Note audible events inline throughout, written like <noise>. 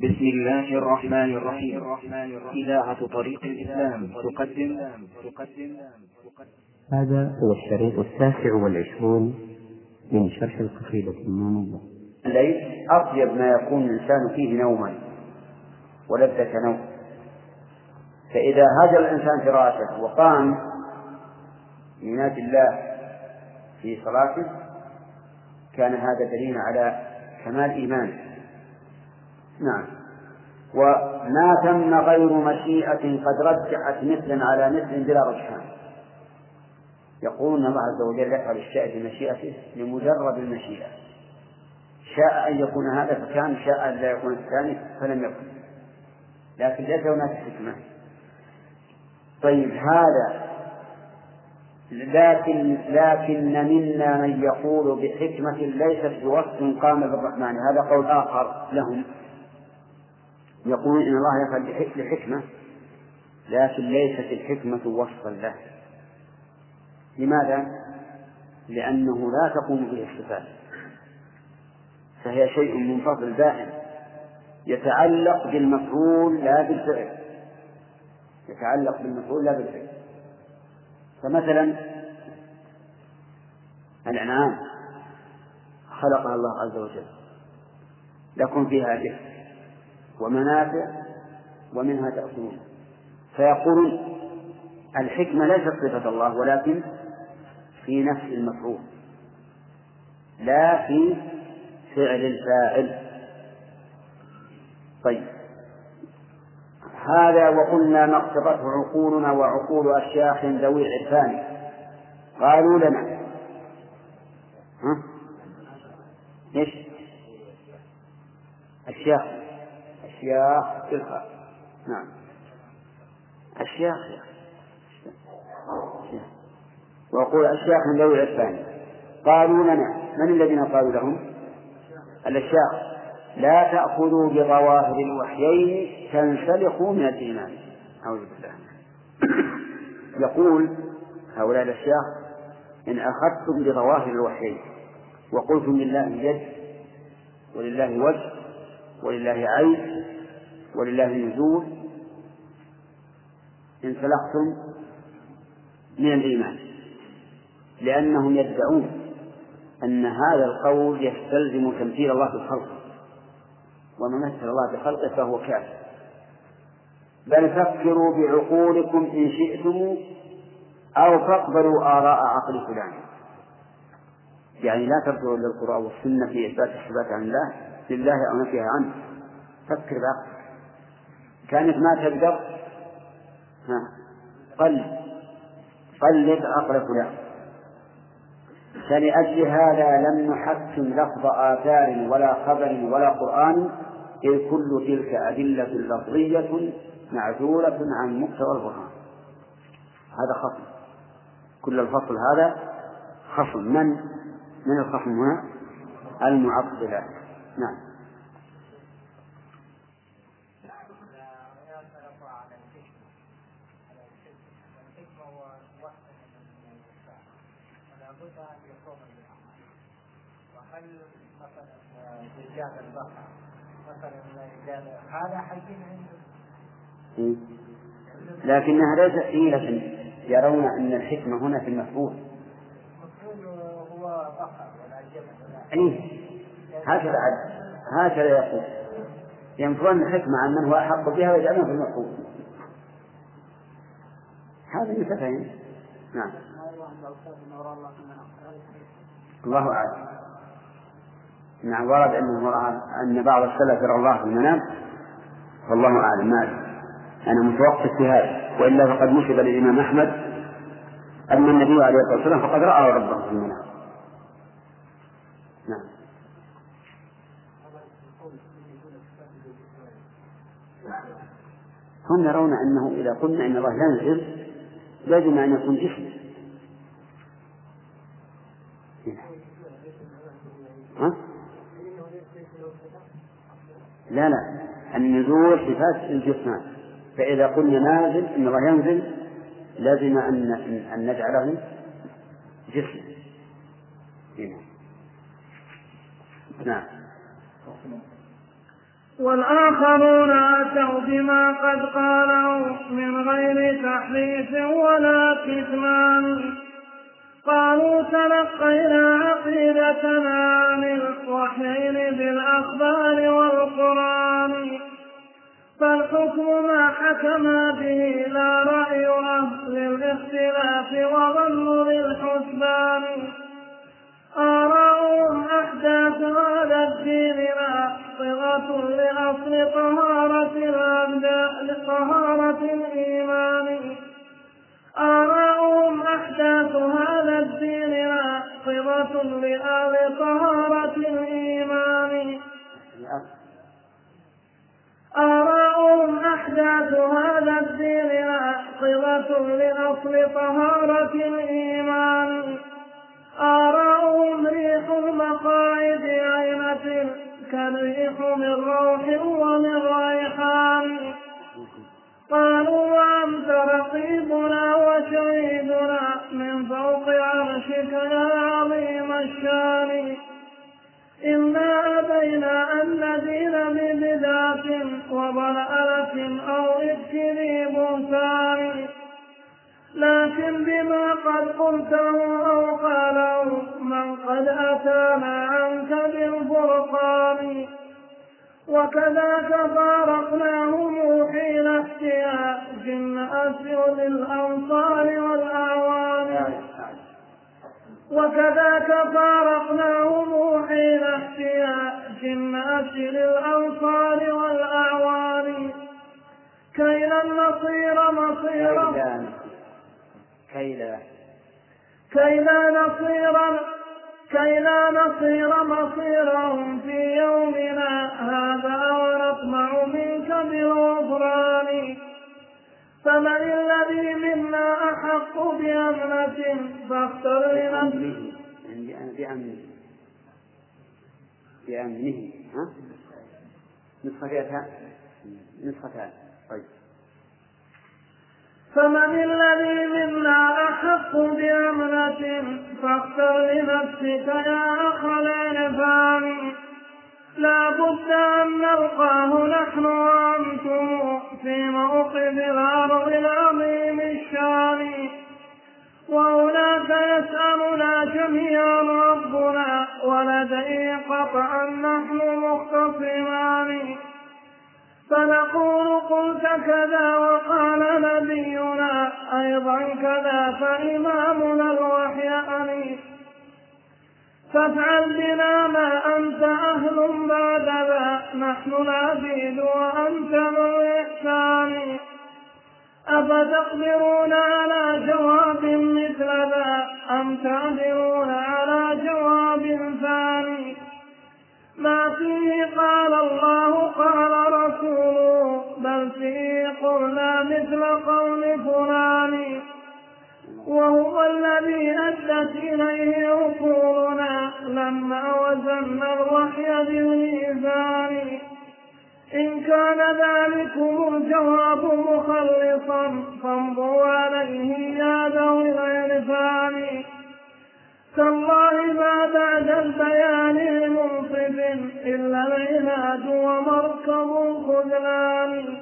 بسم الله الرحمن الرحيم. إذاعة طريق الإسلام تقدم. تقدم هذا هو الشريط التاسع والعشرون من شرح القصيدة النونية. الليل أطيب ما يكون الإنسان فيه نوما ولذة نوم. فإذا هاجر الإنسان فراشه وقام ينادي الله في صلاته كان هذا دليل على كمال إيمانه. نعم. وما تم غير مشيئة قد رجعت مثلا على مثل بلا رجحان. يقول الله عز وجل يفعل الشيء بمشيئته لمجرد المشيئة. شاء أن يكون هذا فكان شاء أن لا يكون الثاني فلم يكن. لكن ليس هناك حكمة. طيب هذا. لكن لكن منا من يقول بحكمة ليست بوصف قام بالرحمن. هذا قول آخر لهم. يقول إن الله يفعل لحكمة لكن ليست الحكمة وصفا له. لماذا؟ لأنه لا تقوم به الصفات. فهي شيء منفصل دائم يتعلق بالمفعول لا بالفعل. يتعلق بالمفعول لا بالفعل. فمثلا الأنعام خلقها الله عز وجل. لكم فيها دفء ومنافع ومنها تأكلون فيقولون الحكمة ليست صفة الله ولكن في نفس المفعول لا في فعل الفاعل. طيب. هذا وقلنا ما اقتضته عقولنا وعقول أشياخ ذوي العرفان قالوا لنا. ها؟ إيش؟ أشياخ. أشياخ بالخاء نعم. أشياخ وأقول أشياخ من ذوي العرفان قالوا لنا من الذين قالوا لهم؟ الأشياخ لا تأخذوا بظواهر الوحيين تنسلخوا من الإيمان. أعوذ بالله. <coughs> يقول هؤلاء الأشياخ إن أخذتم بظواهر الوحيين وقلتم لله يد ولله وجه ولله عين ولله نزول انسلختم من الإيمان لأنهم يدعون أن هذا القول يستلزم تمثيل الله بالخلق ومن مثل الله بخلقه فهو كافر. بل فكروا بعقولكم إن شئتم أو فاقبلوا آراء عقل فلان. يعني لا ترجعوا للقرآن والسنة في إثبات الصفات عن الله لله أو نفيها عنه. فكر بعقلك. كانك ما تقدر؟ ها. قلب قلب عقل فلان فلأجل هذا لم نحكم لفظ آثار ولا خبر ولا قرآن إذ كل تلك أدلة لفظية معزولة عن مقتضى القرآن هذا خصم. كل الفصل هذا خصم. من؟ من الخصم هنا؟ المعطلة. نعم. وهل مثلا مثلا هذا عنده لكنها ليست حيلة يرون أن الحكمة هنا في المفعول المفعول هو بحر ولا ولا أي هكذا هكذا يقول. ينفون الحكمة عن من هو أحق بها ويجعلونها في المفعول هذا متفهم نعم. الله أعلم. نعم ورد أنه أن بعض السلف يرى الله في المنام والله أعلم. ما أدري. أنا متوقف في هذا. وإلا فقد نسب للإمام أحمد أن النبي عليه الصلاة والسلام فقد رأى ربه في المنام. نعم. هم يرون أنه إذا قلنا أن الله ينزل لازم أن يكون جسم ها؟ لا لا. النزول صفات الجسمان. فإذا قلنا نازل إن الله ينزل لازم أن أن نجعله جسم. نعم. والآخرون أتوا بما قد قالوا من غير تحريف ولا كتمان. قالوا تلقينا عقيدتنا عن الوحيين بالأخبار والقرآن فالحكم ما حكم به لا رأي أهل الاختلاف وظن للحسبان آراؤهم أحداث هذا الدين صغة لأصل طهارة الأبدان طهارة الإيمان. آراؤهم أحداث هذا الدين صغة لآل طهارة الإيمان. آراؤهم أحداث هذا الدين صلة لأصل طهارة الإيمان. آراؤهم ريح المقاعد عينة كالريح من روح ومن ريحان. قالوا وأنت رقيبنا وشهيدنا من فوق عرشك يا عظيم الشان. إنا أبينا أن ندين ببدعة وضلالة أو إفك ذي بهتان. لكن بما قد قلته أو قاله من قد أتانا عنك بالفرقان. وكذاك فارقناهم حين احتياج أسر للأنصار والأعوان. وكذاك فارقناهم حين احتياج الناس للأنصار والأعوان. كي لن نصير مصيرا. كي لا كي لا نصير كي لا نصير مصيرهم في يومنا هذا ونطمع منك بالغفران. فمن الذي منا أحق بأمنة فاختر لنفسه. بأمنه. بأمنه. ها؟ نسختان طيب. فمن الذي منا أحق بأمنة فاختر لنفسك يا أخ العرفان لا بد أن نلقاه نحن وأنتم في موقف الأرض العظيم الشان. وهناك يسألنا جميعا ربنا ولديه قطعا نحن مختصمان. فنقول قلت كذا وقال نبينا أيضا كذا فإمامنا الوحي أنيس فافعل بنا ما أنت أهل بعد ذا نحن العبيد وأنت الإحسان أفتقدرون على جواب مثل ذا أم تعدلون على جواب ثاني؟ ما فيه قال الله قال رسوله بل فيه قلنا مثل قول فلان. وهو الذي أدت إليه عقولنا لما وزنا الوحي بالميزان. إن كان ذلكم الجواب مخلصا فامضوا عليه يا ذوي العرفان تالله ما بعد البيان إلا العناد ومركب الخذلان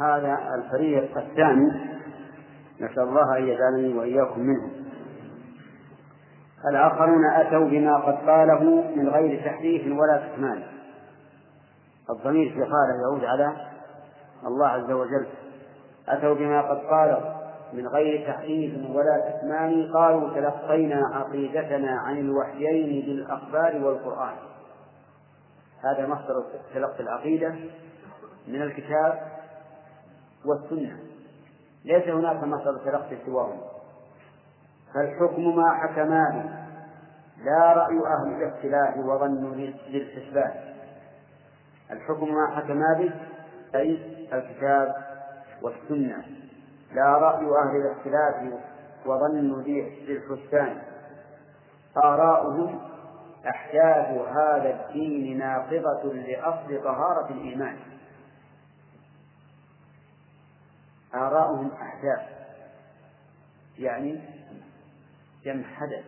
هذا الفريق الثاني. نسأل الله أن يجعلني وإياكم منهم. الآخرون أتوا بما قد قاله من غير تحريف ولا كتمان الضمير في قاله يعود على الله عز وجل. أتوا بما قد قاله من غير تحريف ولا كتمان قالوا تلقينا عقيدتنا عن الوحيين بالأخبار والقرآن. هذا مصدر تلقي العقيدة من الكتاب والسنة. ليس هناك مصدر تلقي سواهم. فالحكم ما حكما به لا رأي أهل الاختلاف وظن للحسبان. الحكم ما حكما به أي الكتاب والسنة. لا رأي أهل الاختلاف وظن للحسبان. آراؤهم أحداث هذا الدين ناقضة لأصل طهارة الإيمان. آراؤهم أحداث يعني جمع حدث.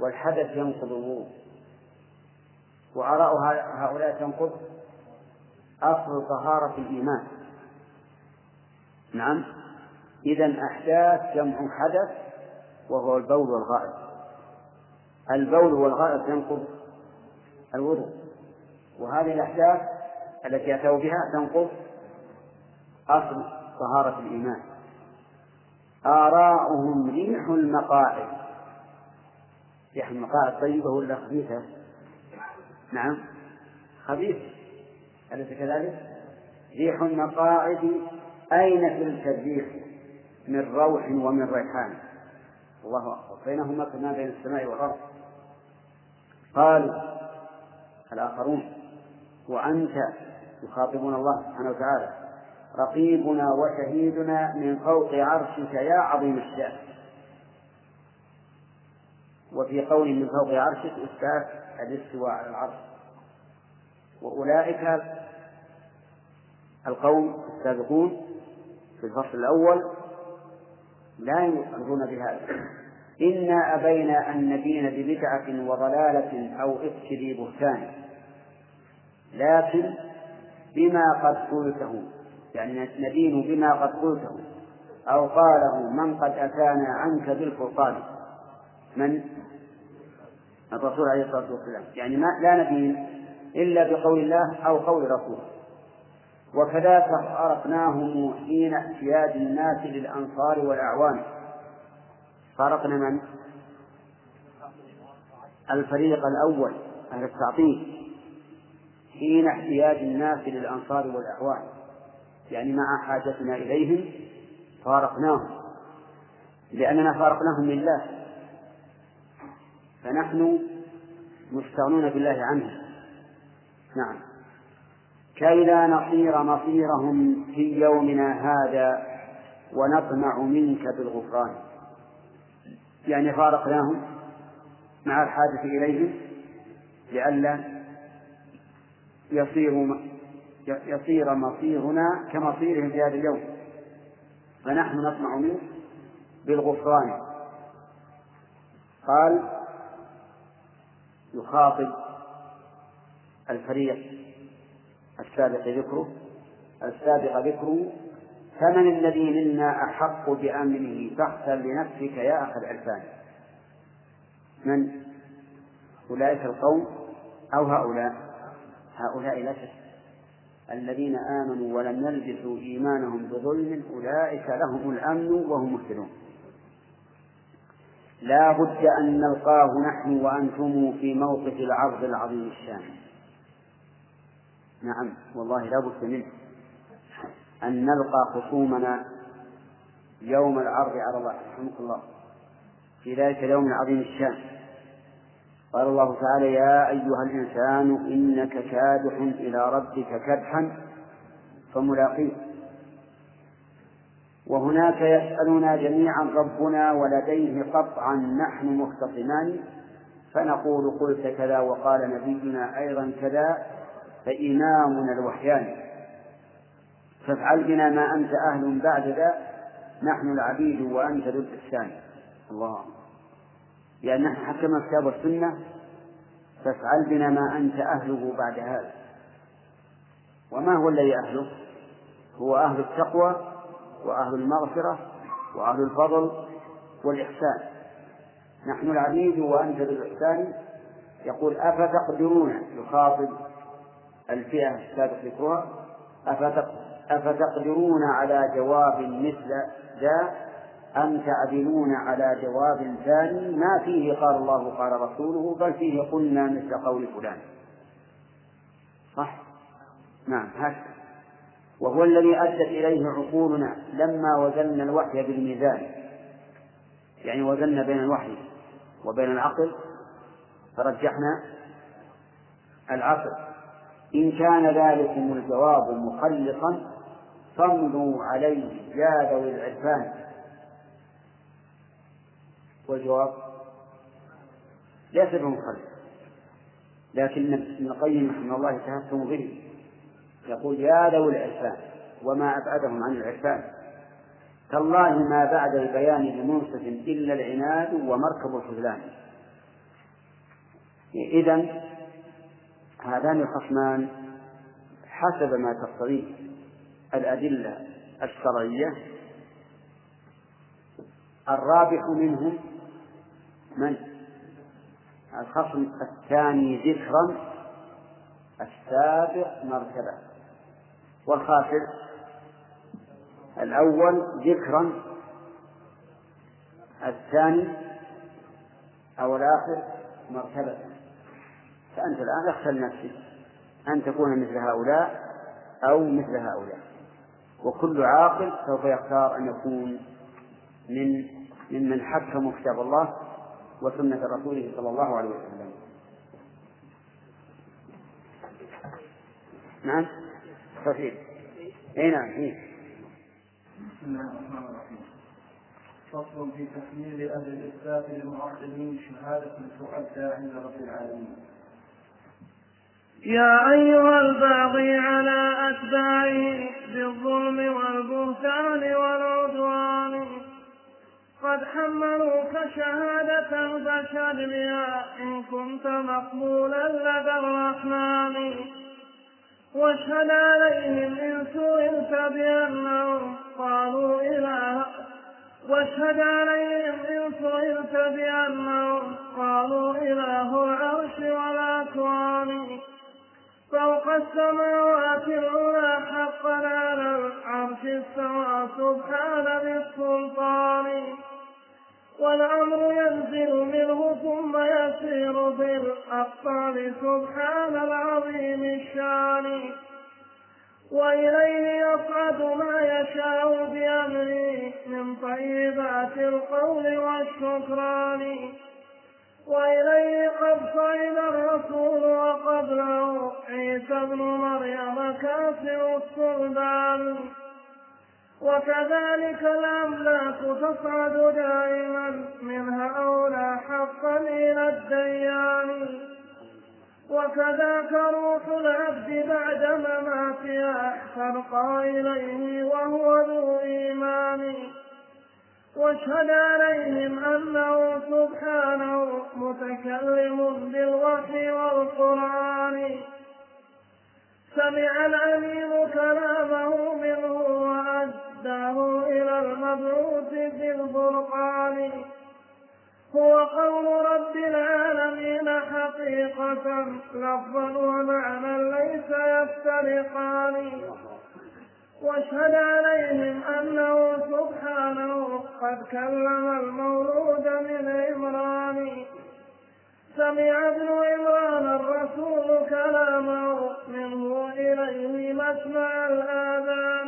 والحدث ينقض الوضوء وآراء هؤلاء تنقض أصل طهارة الإيمان. نعم. إذا أحداث جمع حدث وهو البول والغائط البول والغائط ينقض الوضوء وهذه الأحداث التي أتوا بها تنقض أصل طهارة الإيمان. آراؤهم ريح المقاعد. ريح المقاعد طيبة ولا خبيثة؟ نعم. خبيثة أليس كذلك؟ ريح المقاعد أين تلك الريح من روح ومن ريحان. الله أكبر. بينهما كما بين السماء والأرض. قالوا الآخرون وأنت يخاطبون الله سبحانه وتعالى رقيبنا وشهيدنا من فوق عرشك يا عظيم الشأن. وفي قول من فوق عرشك إثبات الاستواء على العرش. وأولئك القوم السابقون في الفصل الأول لا يؤخذون بهذا. إنا أبينا أن نبين ببدعة وضلالة أو إفك ذي بهتان. لكن بما قد قلته يعني ندين بما قد قلته أو قاله من قد أتانا عنك بالفرقان. من؟ الرسول عليه الصلاة والسلام. يعني ما لا ندين إلا بقول الله أو قول رسوله وكذلك فارقناهم حين اعتياد الناس للأنصار والأعوان. فارقنا من؟ الفريق الأول أهل التعطيل حين احتياج الناس للأنصار والأعوان يعني مع حاجتنا إليهم فارقناهم. لأننا فارقناهم لله. فنحن مستغنون بالله عنهم نعم. كي لا نصير مصيرهم في يومنا هذا ونطمع منك بالغفران. يعني فارقناهم مع الحاجة إليهم لئلا يصير يصير مصيرنا كمصيرهم في هذا اليوم. فنحن نطمع منه بالغفران. قال يخاطب الفريق السابق ذكره السابق ذكره فمن الذي منا أحق بأمنه فاختر لنفسك يا أخ العرفان؟ من؟ أولئك القوم أو هؤلاء؟ هؤلاء لا شك. الذين آمنوا ولم يلبسوا إيمانهم بظلم أولئك لهم الأمن وهم مهتدون. لا بد أن نلقاه نحن وأنتم في موقف العرض العظيم الشان. نعم والله لا بد منه. أن نلقى خصومنا يوم العرض على الله. رحمك الله. في ذلك اليوم العظيم الشان. قال الله تعالى يا أيها الإنسان إنك كادح إلى ربك كدحا فملاقيه. وهناك يسألنا جميعا ربنا ولديه قطعا نحن مختصمان؟ فنقول قلت كذا وقال نبينا أيضا كذا فإمامنا الوحيان. فافعل بنا ما أنت أهل بعد ذا نحن العبيد وأنت ذو الإحسان. الله. لأن نحن حكم الكتاب والسنة فافعل بنا ما أنت أهله بعد هذا. وما هو الذي أهله؟ هو أهل التقوى وأهل المغفرة وأهل الفضل والإحسان. نحن العبيد وأنت بالإحسان يقول أفتقدرون؟ يخاطب الفئة السابق ذكرها أفتقدرون على جواب مثل ذا أم تعدلون على جواب ثاني؟ ما فيه قال الله قال رسوله بل فيه قلنا مثل قول فلان. صح؟ نعم هكذا. وهو الذي أدت إليه عقولنا لما وزنا الوحي بالميزان. يعني وزنا بين الوحي وبين العقل. فرجحنا العقل. إن كان ذلكم الجواب مخلصا فامضوا عليه يا ذوي العرفان والجواب ليس بمخلص لكن ابن القيم رحمه الله تهكم به. يقول يا ذوي العرفان وما أبعدهم عن العرفان. تالله ما بعد البيان بمنصف إلا العناد ومركب الخذلان. إذا هذان الخصمان حسب ما تقتضيه. الأدلة الشرعية الرابح منهم من؟ الخصم الثاني ذكرا السابق مرتبة. والخاسر؟ الأول ذكرا الثاني أو الآخر مرتبة. فأنت الآن اختر نفسك أن تكون مثل هؤلاء أو مثل هؤلاء. وكل عاقل سوف يختار أن يكون من ممن حكموا كتاب الله وسنة رسوله صلى الله عليه وسلم. نعم؟ صحيح إي نعم. بسم الله الرحمن الرحيم. فصل في تحميل أهل الاثبات للمعطلين شهادة تؤدى عند رب العالمين. يا أيها الباغي على أتباعه بالظلم والبهتان والعدوان. قد حملوك شهادة فاشهد بها إن كنت مقبولا لدى الرحمن. واشهد عليهم إن سئلت بأنهم قالوا إله واشهد عليهم إن سئلت بأنهم قالوا إله العرش والأكوان فوق السماوات العلى حقا على العرش استوى سبحان بالسلطان والأمر ينزل منه ثم يسير في الأقطار سبحان العظيم الشان. وإليه يصعد ما يشاء بأمره من طيبات القول والشكران. وإليه قد صعد الرسول وقبله عيسى ابن مريم كافر الصلبان. وكذلك الأملاك تصعد دائما من هؤلاء حقا إلى الديان. وكذاك روح العبد بعد مماتها ترقى إليه وهو ذو إيمان. واشهد عليهم أنه سبحانه المبعوث في الفرقان هو قول رب العالمين حقيقة. لفظا ومعنى ليس يفترقان. واشهد عليهم أنه سبحانه قد كلم المولود من عمران. سمع ابن عمران الرسول كلامه. منه إليه مسمع الآذان.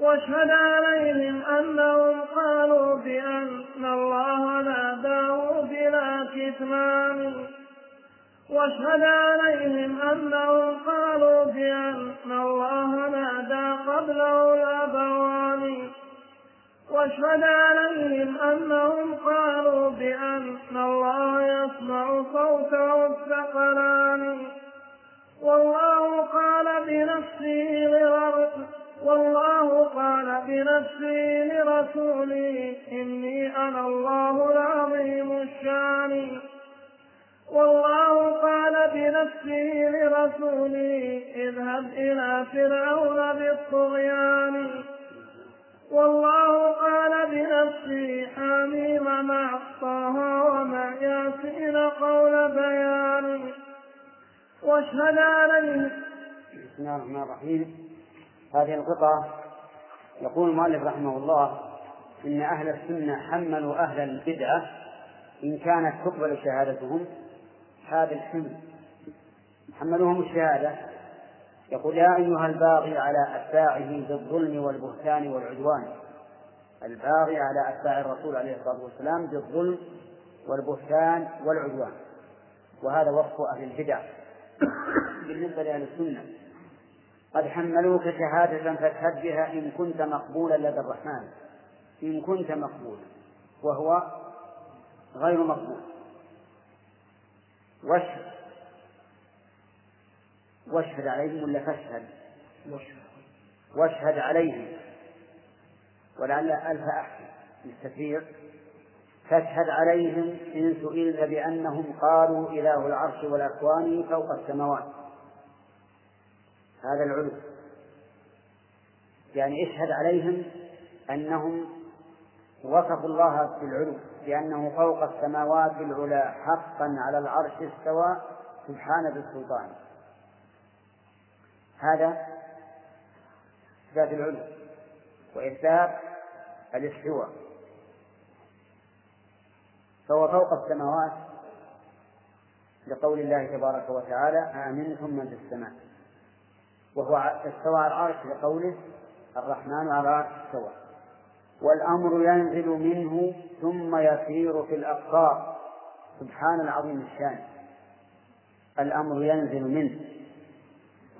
واشهد عليهم أنهم قالوا بأن الله ناداه بلا كتمان. واشهد عليهم أنهم قالوا بأن الله نادى قبله الأبوان. واشهد عليهم أنهم قالوا بأن الله يسمع صوته الثقلان والله قال بنفسه والله قال بنفسه لرسوله إني أنا الله العظيم الشان. والله قال بنفسه لرسوله اذهب إلى فرعون بالطغيان. والله قال بنفسه حميم مع طه ومع ياسين قول بيان. واشهد عليه بسم الله الرحمن الرحيم. هذه القطعة يقول المؤلف رحمه الله إن أهل السنة حملوا أهل البدعة إن كانت تقبل شهادتهم. هذا الحمل. حملوهم الشهادة. يقول يا أيها الباغي على أتباعه بالظلم والبهتان والعدوان. الباغي على أتباع الرسول عليه الصلاة والسلام بالظلم والبهتان والعدوان. وهذا وصف أهل البدع. بالنسبة لأهل السنة. قد حملوك شهادة فاشهد بها إن كنت مقبولا لدى الرحمن. إن كنت مقبولا وهو غير مقبول. واشهد. واشهد عليهم ولا فاشهد؟ واشهد عليهم. ولعل ألف أحسن. للتفريق فاشهد عليهم إن سئلت بأنهم قالوا إله العرش والأكوان فوق السماوات. هذا العلو. يعني اشهد عليهم أنهم وصفوا الله بالعلو بأنه فوق السماوات العلى حقا على العرش استوى سبحان ذي السلطان. هذا إثبات العلو وإثبات الاستواء. فهو فوق السماوات لقول الله تبارك وتعالى آمنتم من في السماء؟ وهو استوى على العرش لقوله الرحمن على العرش استوى. والأمر ينزل منه ثم يسير في الأقطار سبحان العظيم الشان. الأمر ينزل منه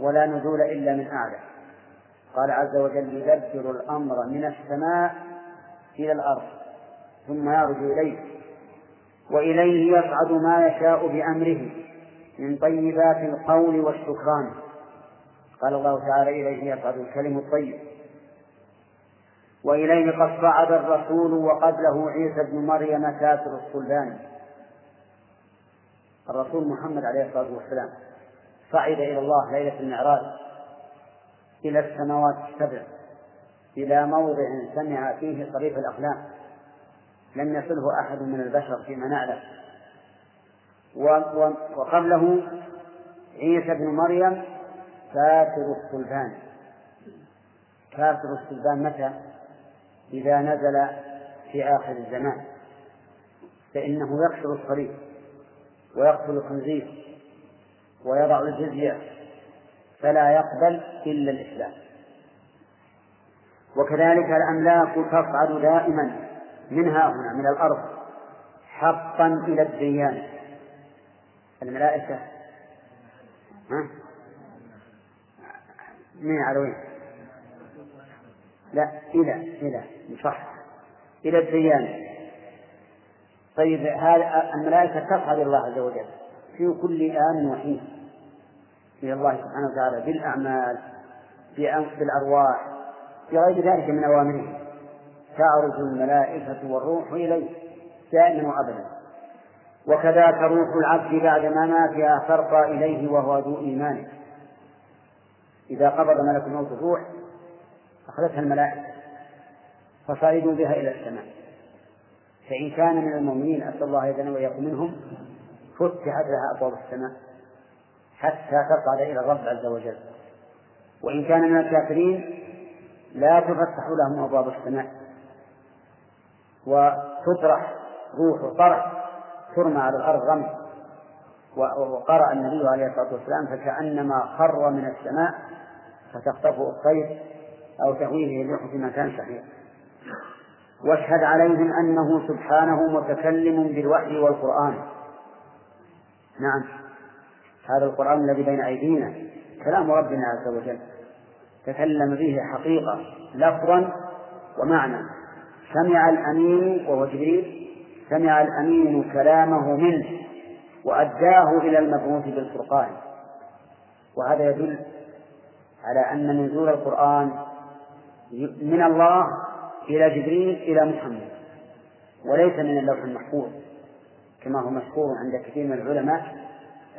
ولا نزول إلا من أعلى. قال عز وجل يدبر الأمر من السماء إلى الأرض ثم يرجع إليه. وإليه يصعد ما يشاء بأمره من طيبات القول والشكران. قال الله تعالى إليه يصعد الكلم الطيب. وإليه قد صعد الرسول وقبله عيسى بن مريم كافر الصلبان الرسول محمد عليه الصلاة والسلام صعد إلى الله ليلة المعراج إلى السماوات السبع إلى موضع سمع فيه صريف الأقلام لم يصله أحد من البشر فيما نعلم. وقبله عيسى بن مريم كافر الصلبان كافر الصلبان متى؟ إذا نزل في آخر الزمان. فإنه يكسر الصليب ويقتل الخنزير ويضع الجزية فلا يقبل إلا الإسلام. وكذلك الأملاك تصعد دائما منها هنا من الأرض حقا إلى الديان. الملائكة؟ من على وين؟ لا إلى إلى صح. إلى الديان طيب هذا الملائكة تصعد الله عز وجل في كل آن وحين. إلى الله سبحانه وتعالى بالأعمال بالأرواح بغير ذلك من أوامره. تعرج الملائكة والروح إليه دائما وأبدا. وكذاك روح العبد بعد مماتها ترقى إليه وهو ذو إيمان. إذا قبض ملك الموت الروح أخذتها الملائكة فصعدوا بها إلى السماء. فإن كان من المؤمنين أسأل الله يدنا وإياكم منهم فتحت لها أبواب السماء حتى تصعد إلى الرب عز وجل. وإن كان من الكافرين لا تفتح لهم أبواب السماء. وتطرح روح طرح ترمى على الأرض رمي وقرأ النبي عليه الصلاة والسلام فكأنما خر من السماء فتخطفه الطير أو تهويه الريح في مكان صحيح واشهد عليهم أنه سبحانه متكلم بالوحي والقرآن. نعم. هذا القرآن الذي بين أيدينا. كلام ربنا عز وجل. تكلم به حقيقة لفظا ومعنى. سمع الأمين وهو جبريل سمع الأمين كلامه منه. وأداه إلى المبعوث بالفرقان. وهذا يدل على أن نزول القرآن من الله إلى جبريل إلى محمد وليس من اللوح المحفوظ كما هو مشهور عند كثير من العلماء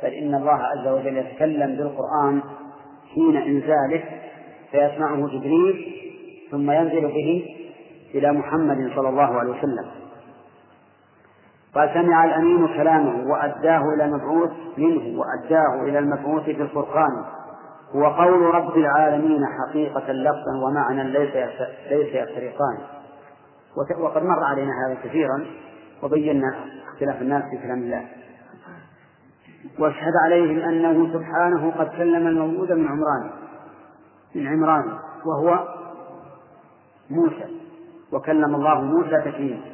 بل إن الله عز وجل يتكلم بالقرآن حين إنزاله فيسمعه جبريل ثم ينزل به إلى محمد صلى الله عليه وسلم. قال سمع الأمين كلامه وأداه إلى المبعوث منه وأداه إلى المبعوث في الفرقان. هو قول رب العالمين حقيقة لفظا ومعنى ليس ليس يفترقان. وقد مر علينا هذا كثيرا وبينا اختلاف الناس في كلام الله. واشهد عليهم أنه سبحانه قد كلم المولود من عمران من عمران وهو موسى وكلم الله موسى تكليما.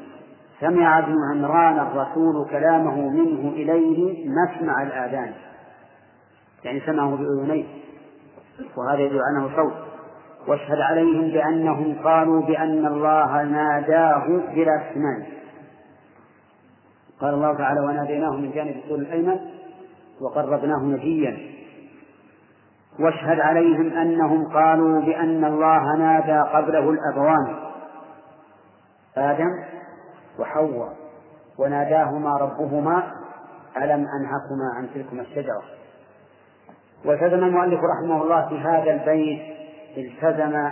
سمع ابن عمران الرسول كلامه منه إليه مسمع الآذان. يعني سمعه بأذنيه. وهذا يدل أنه صوت. واشهد عليهم بأنهم قالوا بأن الله ناداه بلا اسمان قال الله تعالى وناديناه من جانب الطول الأيمن وقربناه نجيا. واشهد عليهم أنهم قالوا بأن الله نادى قبله الأبوان آدم وحواء وناداهما ربهما ألم أنهكما عن تلكما الشجرة؟ والتزم المؤلف رحمه الله في هذا البيت التزم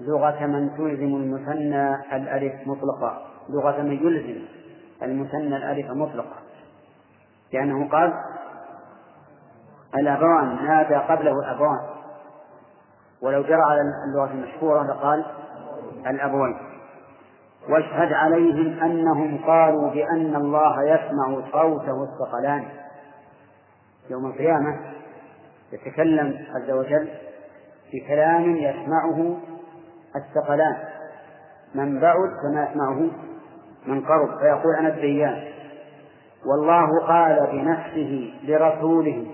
لغة من تلزم المثنى الألف مطلقا. لغة من يلزم المثنى الألف مطلقا. لأنه قال الأبوان نادى قبله الأبوان ولو جرى على اللغة المشهورة لقال الأبوين. واشهد عليهم أنهم قالوا بأن الله يسمع صوته الثقلان يوم القيامة يتكلم عز وجل بكلام يسمعه الثقلان. من بعد كما يسمعه من قرب. فيقول أنا الديان والله قال بنفسه لرسوله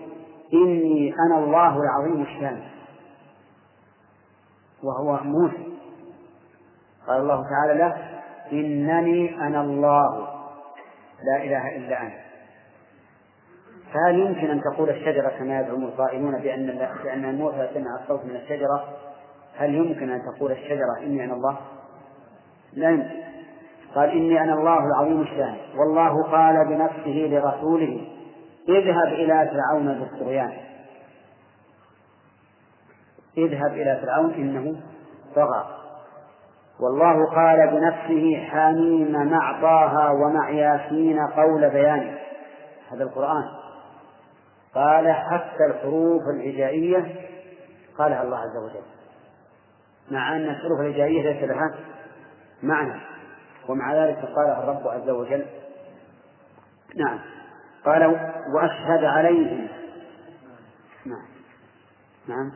إني أنا الله العظيم الشان. وهو موسى. قال الله تعالى له إنني أنا الله. لا إله إلا أنا. فهل يمكن أن تقول الشجرة كما يزعم القائلون بأن بأن موسى سمع الصوت من الشجرة؟ هل يمكن أن تقول الشجرة إني أنا الله؟ لا يمكن. قال إني أنا الله العظيم الشان. والله قال بنفسه لرسوله اذهب إلى فرعون بالطغيان. اذهب إلى فرعون إنه طغى. والله قال بنفسه حميم مع طه ومع ياسين قول بيان هذا القرآن. قال حتى الحروف الهجائية قالها الله عز وجل. مع أن الحروف الهجائية ليس لها معنى. ومع ذلك قالها الرب عز وجل. نعم. قال وأشهد عليهم. نعم. نعم.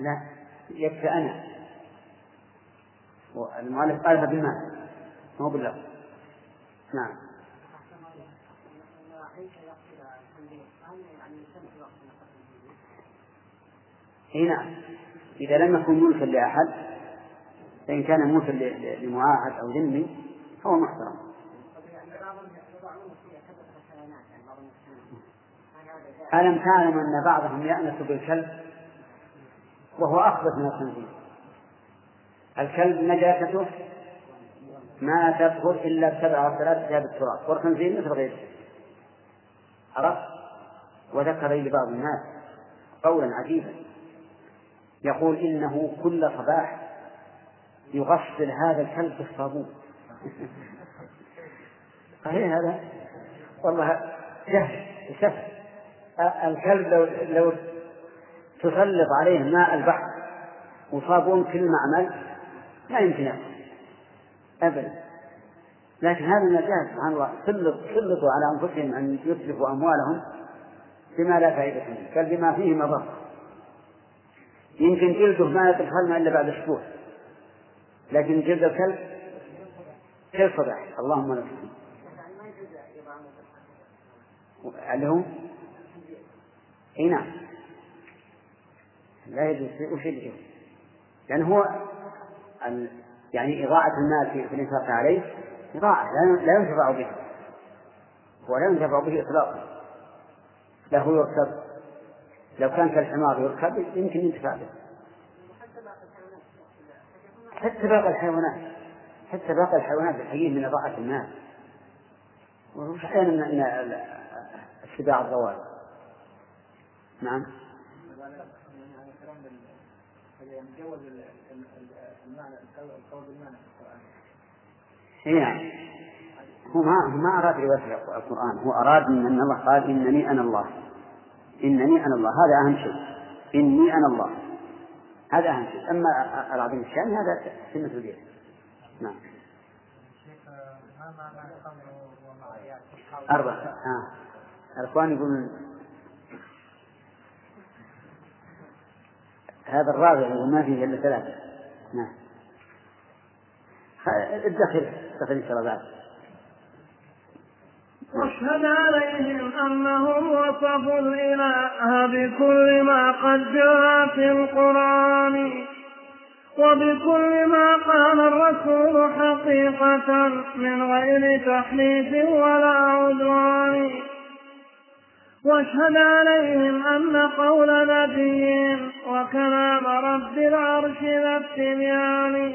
لا يكفي أنا. المؤلف قالها بالمعنى مو باللفظ. نعم. إي نعم. إذا لم يكن ملكا لأحد فإن كان ملكا لمعاهد أو ذمي فهو محترم. ألم تعلم أن بعضهم يأنس بالكلب؟ وهو أخبث من الخنزير. الكلب نجاسته ما تدخل إلا بسبع ثلاث ثياب التراب. والخنزير مثل غيره. عرفت؟ وذكر لبعض الناس قولا عجيبا. يقول إنه كل صباح يغسل هذا الكلب بالصابون <laughs> صحيح هذا؟ والله جهل. الكلب لو لو تسلط عليه ماء البحر وصابون كل معمل لا يمكن أبدا. لكن هذا النجاة سبحان الله سلط سلطوا على أنفسهم أن يتلفوا أموالهم بما لا فائدة فيه بل بما فيه مضرة يمكن جلده ما الماء إلا بعد أسبوع. لكن جلد الكلب كيف صباح؟ اللهم لك اللي هو؟ اي نعم. لا يجوز وش اللي يجوز؟ لأن هو يعني إضاعة المال في الإنفاق عليه إضاعة لا ينتفع به ولا ينتفع به إطلاقا له يركب لو كان كالحمار يركب يمكن ينتفع به حتى باقي الحيوانات حتى باقي الحيوانات الحقيقة من إضاعة المال ومش أحيانا من اتباع الضوابط نعم يتجوز المعنى القول بالمعنى في القرآن. نعم. هو ما هو ما أراد رواية القرآن، هو أراد من أن الله قال إنني أنا الله. إنني أنا الله، هذا أهم شيء. إني أنا الله. هذا أهم شيء، أما العظيم الشأن هذا في المسؤولية. نعم. أربعة. آه. الإخوان يقولون هذا الرابع وما فيه إلا ثلاثة. نعم. ادخل ادخل إن شاء الله واشهد عليهم أنهم وصفوا الإله بكل ما قد جاء في القرآن وبكل ما قال الرسول حقيقة من غير تحريف ولا عدوان. واشهد عليهم أن قول نبيهم وكلام رب العرش ذا التبيان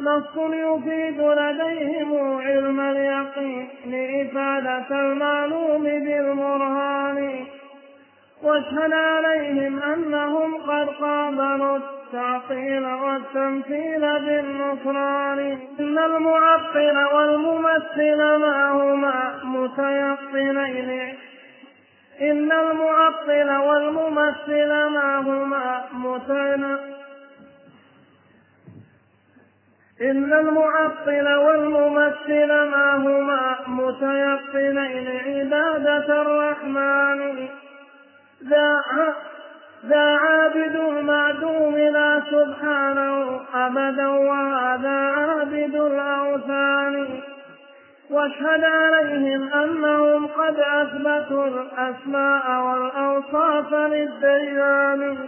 نص يفيد لديهم علم اليقين لإفادة المعلوم بالبرهان. واشهد عليهم أنهم قد قابلوا التعطيل والتمثيل بالنصران. إن المعطل والممثل ما هما متيقنين. إن المعطل والممثل ما هما متيقنين إن المعطل والممثل ما هما متيقنين عبادة الرحمن. ذا ذا عابد المعدوم لا سبحانه أبدا وهذا عابد الأوثان. واشهد عليهم أنهم قد أثبتوا الأسماء والأوصاف للديان.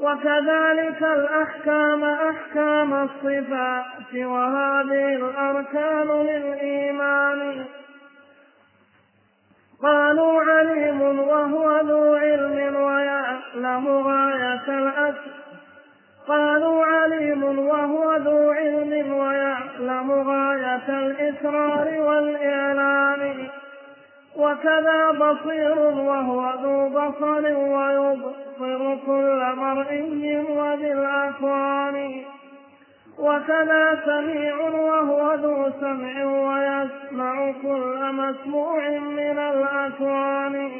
وكذلك الأحكام أحكام الصفات وهذه الأركان للإيمان. قالوا عليم وهو ذو علم ويعلم غاية الأسر قالوا عليم وهو ذو علم ويعلم غاية الإسرار والإعلان وكذا بصير وهو ذو بصر ويبصر كل مرئي وذي الأكوان وكذا سميع وهو ذو سمع ويسمع كل مسموع من الأكوان.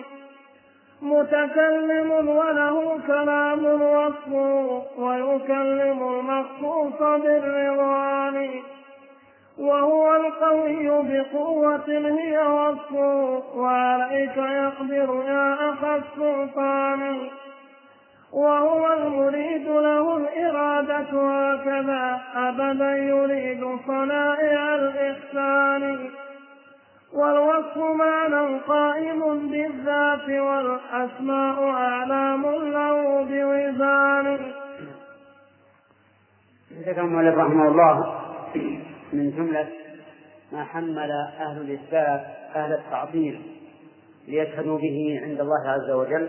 متكلم وله كلام وصف ويكلم المخصوص بالرضوان. وهو القوي بقوة هي وصفه وعليك يقدر يا أخا السلطان. وهو المريد له الإرادة هكذا أبدا يريد صنائع الإحسان. والوصف معنى قائم بالذات والأسماء أعلام له بوزان. ذكر المؤلف رحمه الله من جملة ما حمل أهل الإثبات أهل التعطيل ليشهدوا به عند الله عز وجل.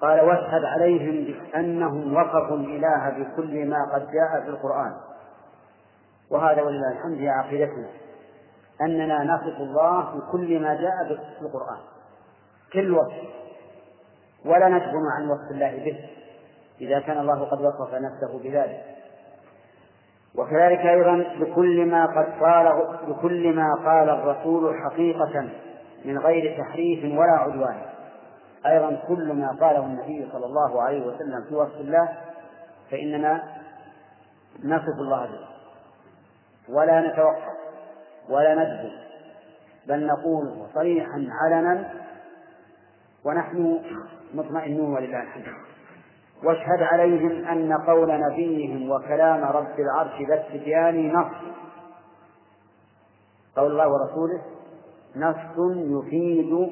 قال واشهد عليهم بأنهم وصفوا الإله بكل ما قد جاء في القرآن. وهذا ولله الحمد هي عقيدتنا. أننا نصف الله بكل ما جاء في القرآن. كل وصف. ولا نجبن عن وصف الله به. إذا كان الله قد وصف نفسه بذلك. وكذلك أيضا بكل ما قد قاله بكل ما قال الرسول حقيقة من غير تحريف ولا عدوان. أيضا كل ما قاله النبي صلى الله عليه وسلم في وصف الله فإننا نصف الله به. ولا نتوقف. ولا ندب بل نقول صريحا علنا ونحن مطمئنون ولله الحمد. واشهد عليهم أن قول نبيهم وكلام رب العرش ذا التبيان نص. قول الله ورسوله نص يفيد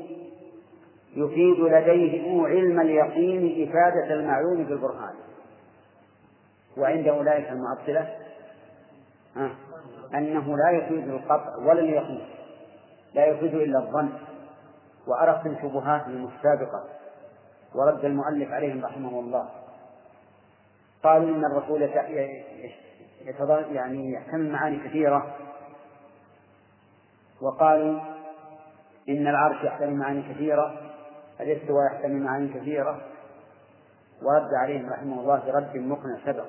يفيد لديه علم اليقين إفادة المعلوم بالبرهان. وعند أولئك المعطلة أنه لا يفيد القطع ولا اليقين لا يفيد إلا الظن وأرق شبهاتهم السابقة ورد المؤلف عليهم رحمه الله. قالوا إن الرسول يعني يحتمل معاني كثيرة. وقالوا إن العرش يحتمل معاني كثيرة الاستواء يحتمل معاني كثيرة. ورد عليهم رحمه الله برد مقنع سبق.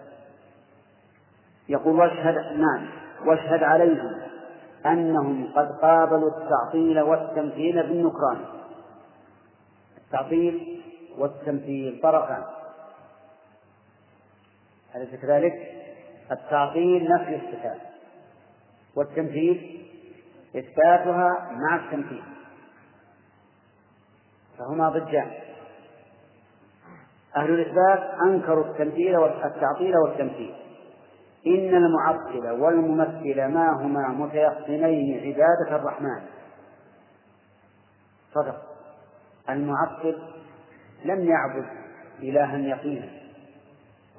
يقول واشهد نعم واشهد عليهم أنهم قد قابلوا التعطيل والتمثيل بالنكران. التعطيل والتمثيل طرفان. أليس كذلك؟ التعطيل نفي الصفات والتمثيل إثباتها مع التمثيل. فهما ضدان. أهل الإثبات أنكروا التمثيل والتعطيل والتمثيل. إن المعطل والممثل ما هما متيقنين عبادة الرحمن. صدق. المعطل لم يعبد إلها يقينا.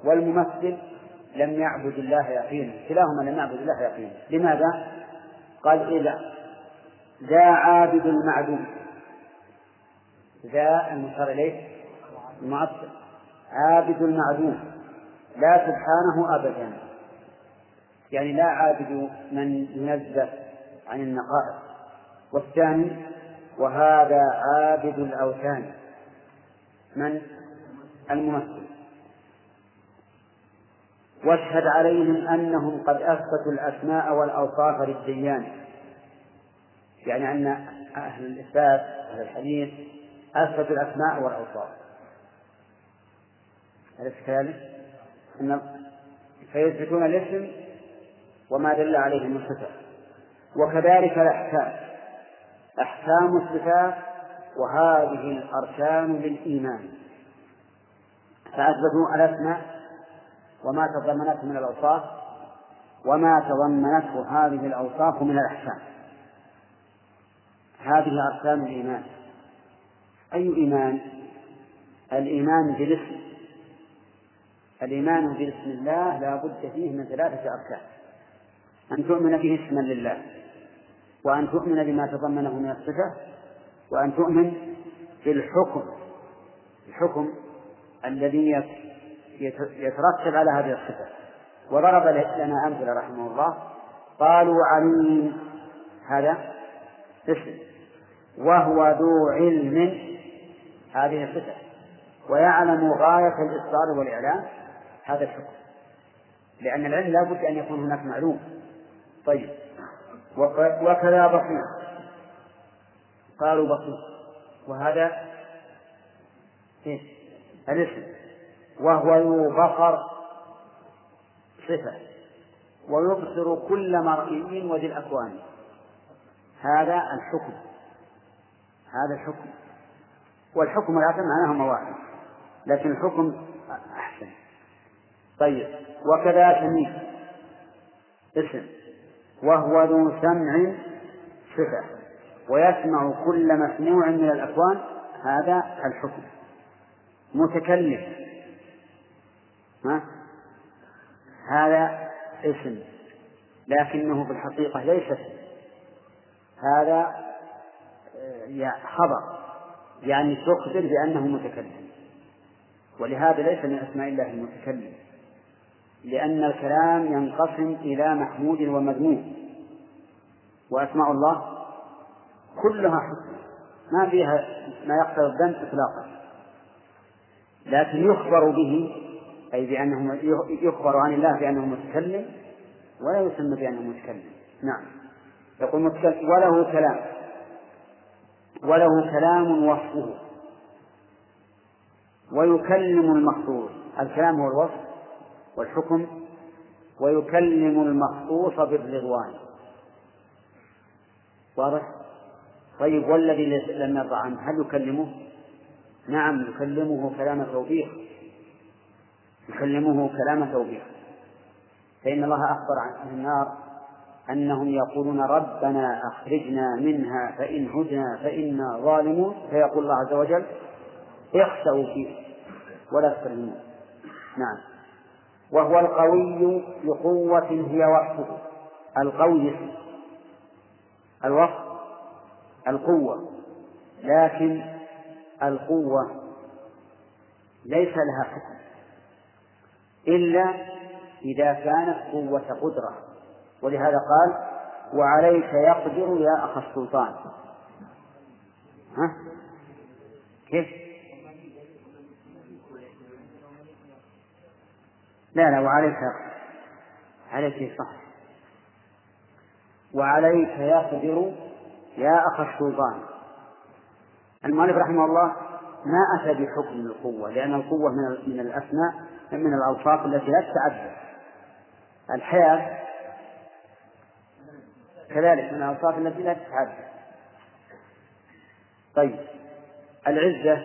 والممثل لم يعبد الله يقينا. كلاهما لم يعبد الله يقينا. لماذا؟ قال إذا ذا عابد المعدوم ذا المشار إليه المعطل. عابد المعدوم لا سبحانه أبدا. يعني لا عابد من ينزه عن النقائص. والثاني وهذا عابد الأوثان من؟ الممثل. واشهد عليهم أنهم قد أثبتوا الأسماء والأوصاف للديان. يعني أن أهل الإثبات أهل الحديث أثبتوا الأسماء والأوصاف. أليس كذلك؟ فيثبتون الاسم وما دل عليه من صفة وكذلك الأحكام. أحكام الصفات وهذه الأركان للإيمان. فأثبتوا الأسماء وما تضمنته من الأوصاف وما تضمنته هذه الأوصاف من الأحكام. هذه أركان الإيمان. أي إيمان؟ الإيمان بالاسم. الإيمان باسم الله لا بد فيه من ثلاثة أركان. أن تؤمن به اسما لله وأن تؤمن بما تضمنه من الصفة وأن تؤمن بالحكم الحكم الذي يترتب على هذه الصفة. وضرب لنا أمثلة رحمه الله. قالوا عليم هذا اسم وهو ذو علم هذه صفة ويعلم غاية الإصرار والإعلام هذا الحكم. لأن العلم لا بد أن يكون هناك معلوم. طيب. وكذا بصير. قالوا بصير. وهذا إيه؟ الاسم. وهو ذو بصر صفة. ويبصر كل مرئي وذي الأكوان. هذا الحكم. هذا الحكم. والحكم والعدل معناهما واحد لكن الحكم أحسن. طيب. وكذا سميع اسم. وهو ذو سمع صفة ويسمع كل مسموع من الأكوان هذا الحكم. متكلم. ها؟ هذا اسم لكنه في الحقيقة ليس اسم. هذا آه، خبر يعني تخبر بأنه متكلم. ولهذا ليس من أسماء الله المتكلم. لأن الكلام ينقسم إلى محمود ومذموم وأسماء الله كلها حسنى. ما فيها ما يقتضي الذنب إطلاقا. لكن يخبر به أي بأنه يخبر عن الله بأنه متكلم ولا يسمى بأنه متكلم. نعم. يقول متكلم وله كلام. وله كلام وصفه. ويكلم المخصوص الكلام هو الوصف. والحكم ويكلم المخصوص بالرضوان. واضح؟ طيب والذي لم يرضى عنه هل يكلمه؟ نعم يكلمه كلام توبيخ يكلمه كلام توبيخ فإن الله أخبر عن النار أنهم يقولون ربنا أخرجنا منها فإن هدنا فإنا ظالمون. فيقول الله عز وجل اخسأوا فيه ولا تكلمون. نعم. وهو القوي بقوة هي وصفه القوي الوصف القوة. لكن القوة ليس لها حكم. إلا إذا كانت قوة قدرة. ولهذا قال وعليك يقدر يا أخ السلطان. ها؟ كيف؟ لا لا وعليك عليك صح وعليك يقدر يا أخ السلطان المؤلف رحمه الله ما أتى بحكم القوة لأن القوة من من الأسماء من الأوصاف التي لا تتعدى. الحياة كذلك من الأوصاف التي لا تتعدى. طيب العزة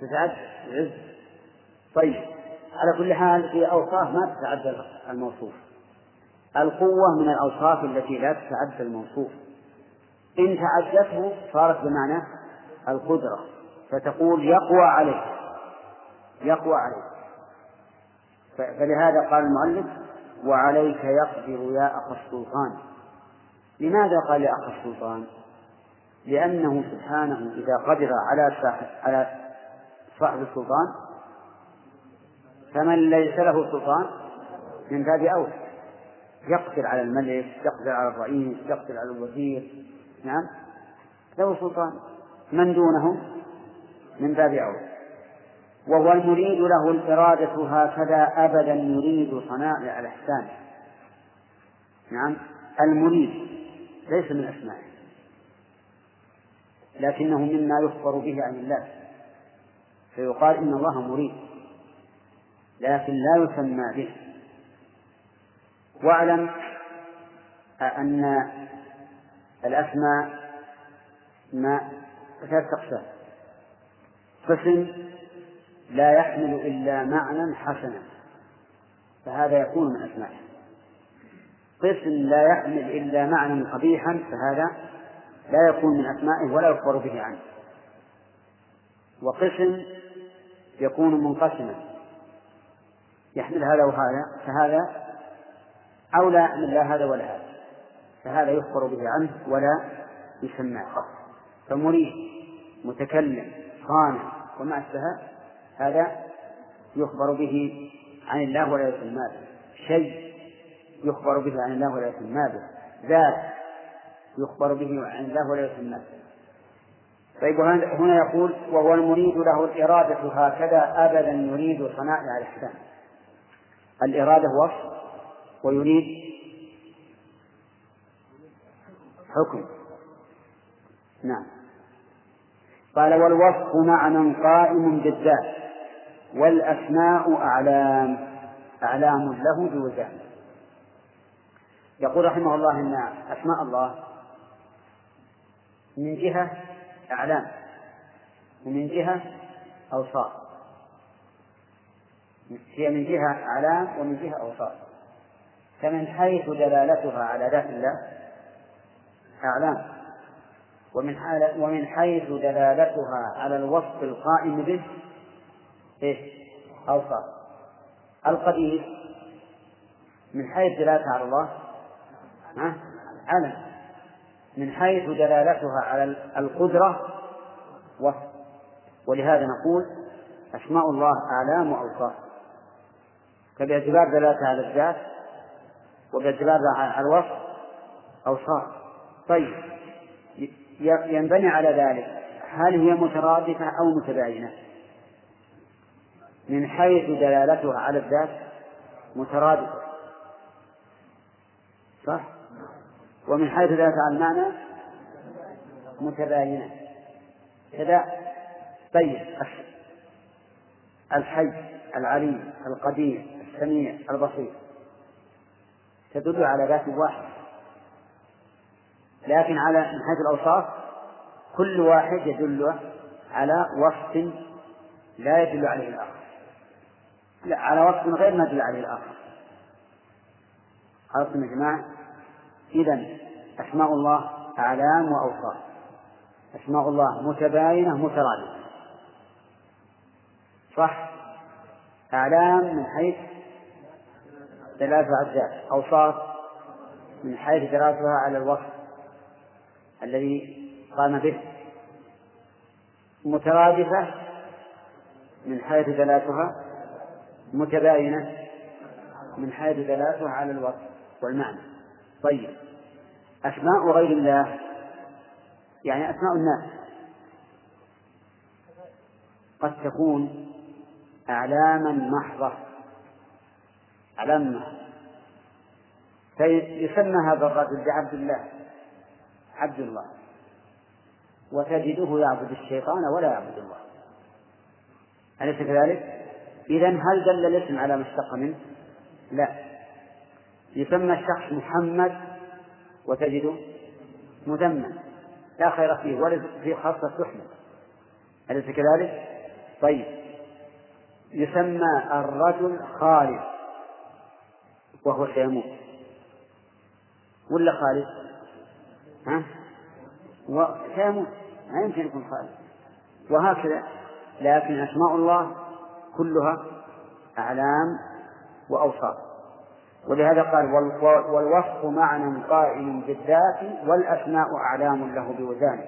تتعدى. العزة. طيب. على كل حال في أوصاف ما تتعدى الموصوف. القوة من الأوصاف التي لا تتعدى الموصوف. إن تعدته صارت بمعنى القدرة. فتقول يقوى عليه يقوى عليه فلهذا قال المؤلف وعليك يقدر يا أخ السلطان. لماذا قال يا أخ السلطان؟ لأنه سبحانه إذا قدر على على صاحب السلطان فمن ليس له سلطان من باب أولى. يقدر على الملك يقدر على الرئيس يقدر على الوزير. نعم. له سلطان. من دونه؟ من باب أولى. وهو المريد له الإرادة هكذا أبدا يريد صنائع الإحسان. نعم. المريد ليس من أسمائه. لكنه مما يخبر به عن الله. فيقال إن الله مريد. لكن لا يسمى به. واعلم أن الأسماء ما ثلاث أقسام قسم لا يحمل إلا معنى حسنا فهذا يكون من أسمائه قسم لا يحمل إلا معنى قبيحا فهذا لا يكون من أسمائه ولا يخبر به عنه. وقسم يكون منقسما. يحمل هذا وهذا فهذا أو لا يحمل لا هذا ولا هذا. فهذا يخبر به عنه ولا يسمى. فمريد متكلم صانع وما أشبه هذا يخبر به عن الله ولا يسمى به. شيء يخبر به عن الله ولا يسمى به. ذات يخبر به عن الله ولا يسمى به. طيب هنا يقول وهو المريد له الإرادة هكذا أبدا يريد صنائع الإحسان. الإرادة وصف ويريد حكم. نعم. قال والوصف معنى قائم بالذات والأسماء أعلام أعلام له بوزان يقول رحمه الله إن أسماء الله من جهة أعلام ومن جهة أوصاف. هي من جهة أعلام ومن جهة أوصاف. فمن حيث دلالتها على ذات الله أعلام. ومن ومن حيث دلالتها على الوصف القائم به إيش؟ أوصاف. القدير. من حيث دلالتها على الله ها؟ علم من حيث دلالتها على القدرة وصف. ولهذا نقول أسماء الله أعلام وأوصاف. فباعتبار دلالتها على الذات وباعتبار على الوصف أوصاف. طيب ينبني على ذلك. هل هي مترادفة أو متباينة؟ من حيث دلالتها على الذات مترادفة. صح؟ ومن حيث دلالتها على المعنى متباينة. كذا. طيب الحي العليم القدير. السميع البصير. تدل على ذات واحد. لكن على من حيث الأوصاف كل واحد يدل على وصف لا يدل عليه الآخر. لا على وصف غير ما دل عليه الآخر. عرفتم يا جماعة. إذا أسماء الله أعلام وأوصاف. أسماء الله متباينة مترادفة. صح؟ أعلام من حيث على الذات أوصاف من حيث دلالتها على الوصف الذي قام به. مترادفة من حيث دلالتها متباينة من حيث دلالتها على الوصف والمعنى. طيب أسماء غير الله يعني أسماء الناس قد تكون أعلاما محضة. أعلام محضة فيسمى هذا الرجل بعبد الله. عبد الله. وتجده يعبد الشيطان ولا يعبد الله. أليس كذلك؟ إذا هل دل الاسم على ما اشتق منه؟ لا. يسمى الشخص محمد وتجده مذمما لا خير فيه ولا فيه خاصة تحمد. أليس كذلك؟ طيب. يسمى الرجل خالد وهو سيموت ولا خالد؟ ها؟ وسيموت ما يمكن يكون خالد. وهكذا. لكن أسماء الله كلها أعلام وأوصاف. ولهذا قال والوصف معنى قائم بالذات والأسماء أعلام له بوزانه.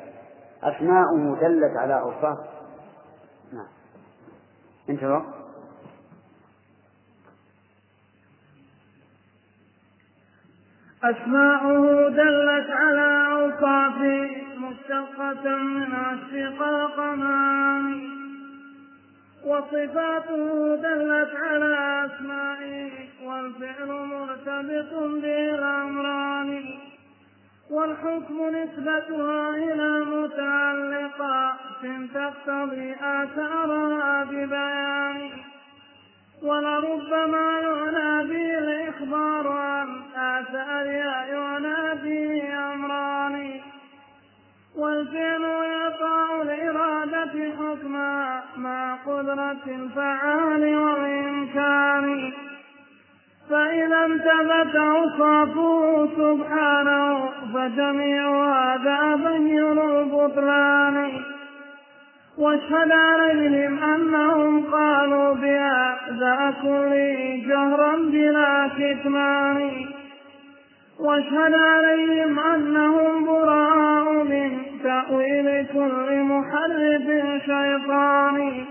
أسماؤه دلت على أوصاف. نعم. انتهى أسماؤه دلت على أوصاف مشتقة من أشقاق معاني وصفاته دلت على أسمائه والفعل مرتبط به الأمران والحكم نسبتها إلى متعلقات تقتضي آثارها ببيان ولربما ينادي الإخبار عن آثارها ينادي أمران. والفعل يقع الإرادة حكما مع قدرة الفعال والإمكان. فإذا انتبت أوصافه سبحانه فجميع هذا بين البطلان. واشهد عليهم أنهم قالوا بهذا كله جهرا بلا كتمان. واشهد عليهم أنهم براء من تأويل كل محرف شيطاني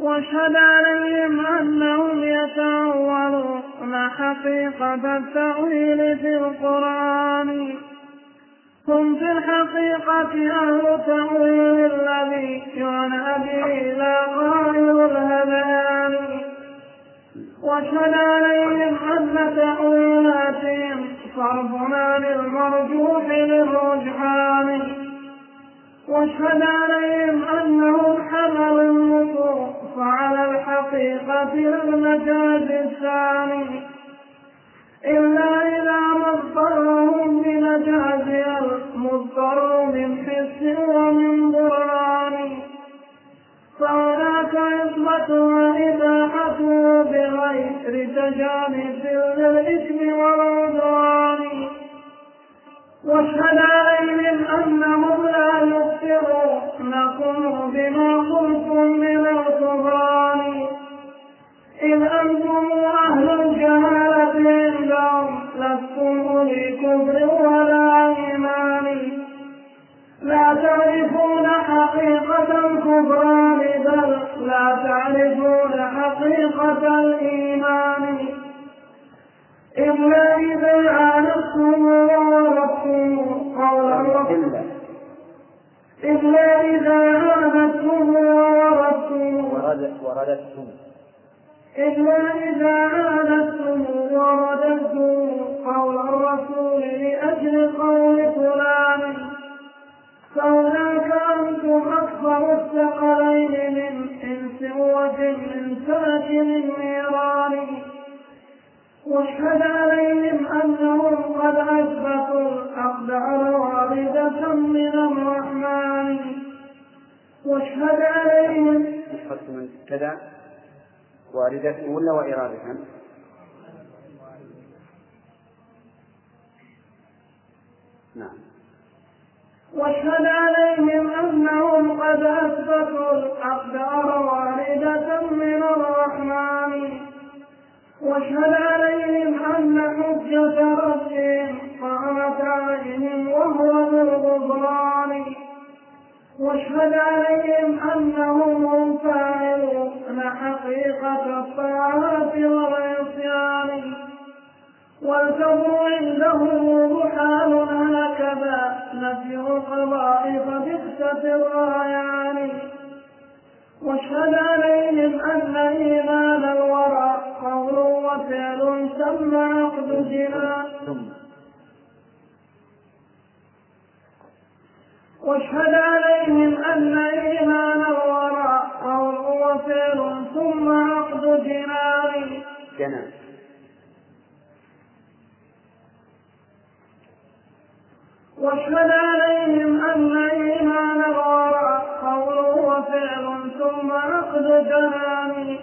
واشهد عليهم أنهم يتأولون حقيقة التأويل في القرآن. هم في الحقيقة أهل تأويل الذي يعنى به لا غير الهذيان واشهد عليهم أن تأويلاتهم صرفنا للمرجوح للرجحان. واشهد عليهم أنهم حملوا النصوص على الحقيقة المجاز الثاني. إلا إذا ما اضطرهم بمجازها المضطر من حس ومن ضران فهناك عصمتها إباحته بغير تجانس للإثم والعدوان. عليهم أنهم لا يبصرونكم بما قلتم من الكفران إذ أنتم أهل الجهالة عندهم لستم لكفر ولا إيمان. لا تعرفون حقيقة الكفران بل لا تعرفون حقيقة الإيمان. إلا إذا عانتم ووردتم قول الرسول إلا إذا عانتم ووردتم ورددتم. إلا إذا عانتم ورددتم قول الرسول لأجل قول فلان. فهناك أنتم أكثر الثقلين من إنس وجن ساكن النيران واشهد عليهم أنهم قد أثبتوا الأقدار واردة من الرحمن. واشهد عليهم نسخة من كذا؟ واردة ولا وإرادة نعم. واشهد عليهم أنهم قد أثبتوا الأقدار واردة من الرحمن. واشهد عليهم أن حجة ربهم قامت عليهم وهو بالغفران واشهد عليهم أنهم هم فاعلون حقيقة الطاعات والعصيان. والكفر عندهم محال هكذا. نفي القضاء فبئست الرايان. واشهد عليهم أن إيمان الورى. قول وفعل ثم عقد جنان واشهد عليهم أن إيمان الورى. قول وفعل ثم عقد جنان جنان واشهد عليهم أن إيمان الورى قول وفعل ثم عقد جنان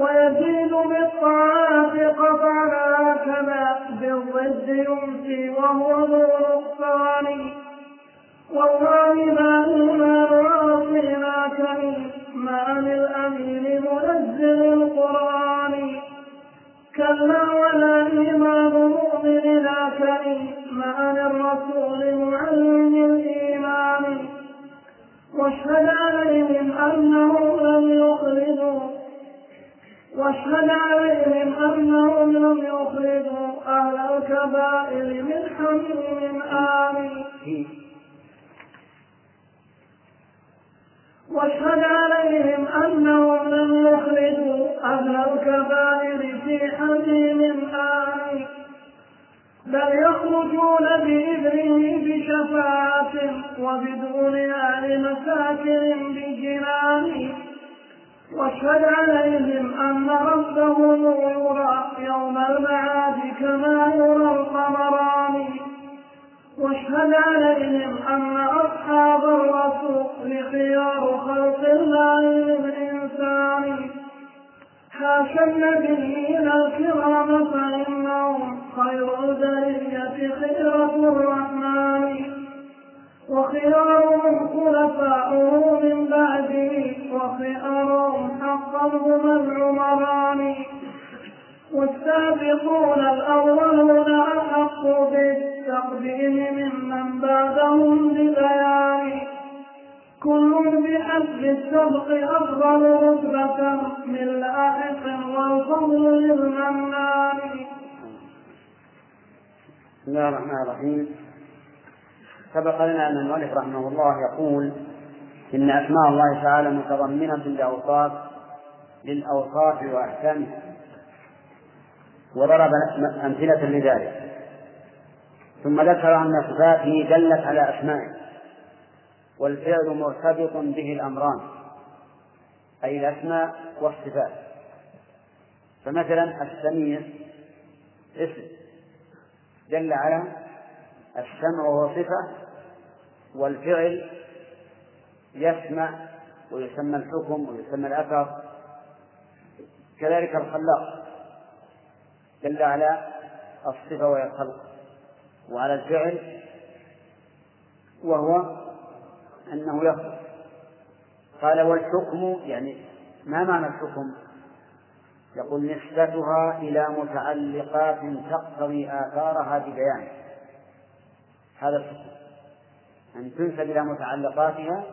ويزيد بالطاعات قطعا هكذا بالضد يمسي وهو ذو نقصان. والله ما إيمان عاصينا كريم ما للأمين رسول معلم الإيمان. واشهد عليهم أنهم لم يخرجوا. واشهد عليهم أنهم لم يخرجوا أهل الكبائر من حميم آمين. واشهد عليهم أنهم لم يخرجوا أهل الكبائر في حميم آمين. بل يخرجون بإذنه بشفاعة وبدون أهل مساكن بجنان واشهد عليهم أن ربهم يرى يوم المعاد كما يرى القمران. واشهد عليهم أن أصحاب الرسول خيار خلق الله للإنسان حاشا النبيين الكرام فإنهم خير البرية خيرة الرحمن. وخيارهم خلفاؤه من بعده وخيارهم حقا هم العمران والسابقون الأولون أحق بالتقديم ممن بعدهم ببيان. كل بحسب السبق أفضل رتبة من لاحق والفضل للمنان. بسم الله الرحمن الرحيم. سبق لنا أن المؤلف رحمه الله يقول إن أسماء الله تعالى متضمنة لأوصاف للأوصاف وأحكامها. وضرب أمثلة لذلك. ثم ذكر أن صفاته دلت على أسمائه. والفعل مرتبط به الأمران أي الأسماء والصفات. فمثلا السميع اسم دل على السمع وهو صفة والفعل يسمع ويسمى الحكم ويسمى الأثر. كذلك الخلاق دل على الصفة وهي الخلق وعلى الفعل وهو أنه يخلق قال والحكم يعني ما معنى الحكم؟ يقول نسبتها إلى متعلقات تقتضي آثارها ببيان. هذا الحكم. أن تنسب إلى متعلقاتها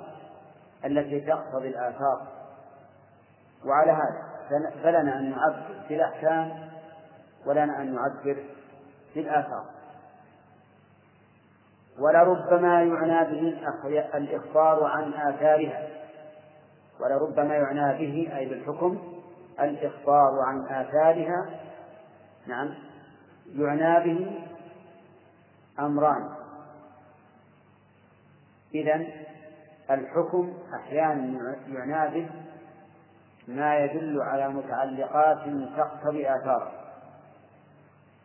التي تقتضي الآثار. وعلى هذا فلنا أن نعبر في الأحكام ولنا أن نعبر في الآثار ولربما يعنى به الإخبار عن آثارها. ولربما يعنى به أي بالحكم الإخبار عن آثارها. نعم. يعنى به أمران. إذا الحكم أحيانا يعنى به ما يدل على متعلقات تقتضي آثاره.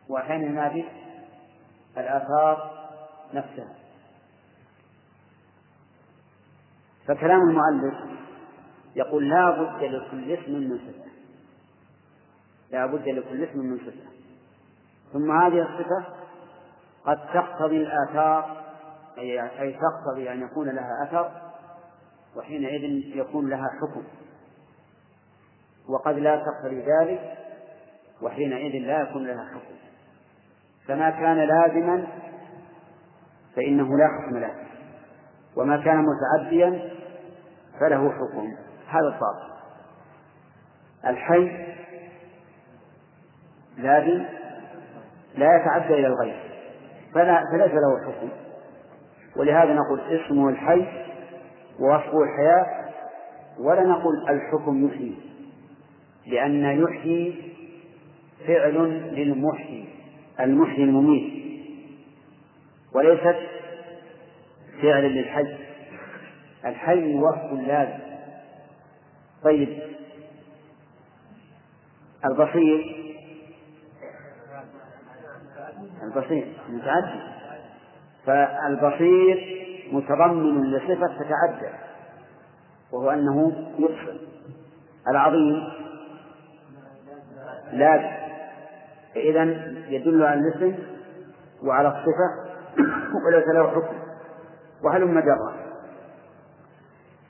وأحيانا يعنى به الآثار نفسها. فكلام المؤلف يقول لا بد لكل اسم من صفة. لا بد لكل اسم من صفة. ثم هذه الصفة قد تقتضي الآثار أي تقتضي أن يكون لها أثر وحينئذ يكون لها حكم. وقد لا تقتضي ذلك وحينئذ لا يكون لها حكم. فما كان لازما فإنه لا حكم له. وما كان متعديا فله حكم. هذا الضابط الحي لازم لا يتعدى إلى الغير فلا فليس له حكم. ولهذا نقول اسمه الحي ووصفه الحياة ولا نقول الحكم يحيي. لأن يحيي فعل للمحيي. المحيي المميت. وليست فعلا للحي. الحي وصف لازم. طيب. البصير. البصير متعدي فالبصير متضمن لصفة تتعدى وهو أنه يبصر العظيم لازم. فإذا يدل على الاسم وعلى الصفة وليس له حكم. وهلم جرا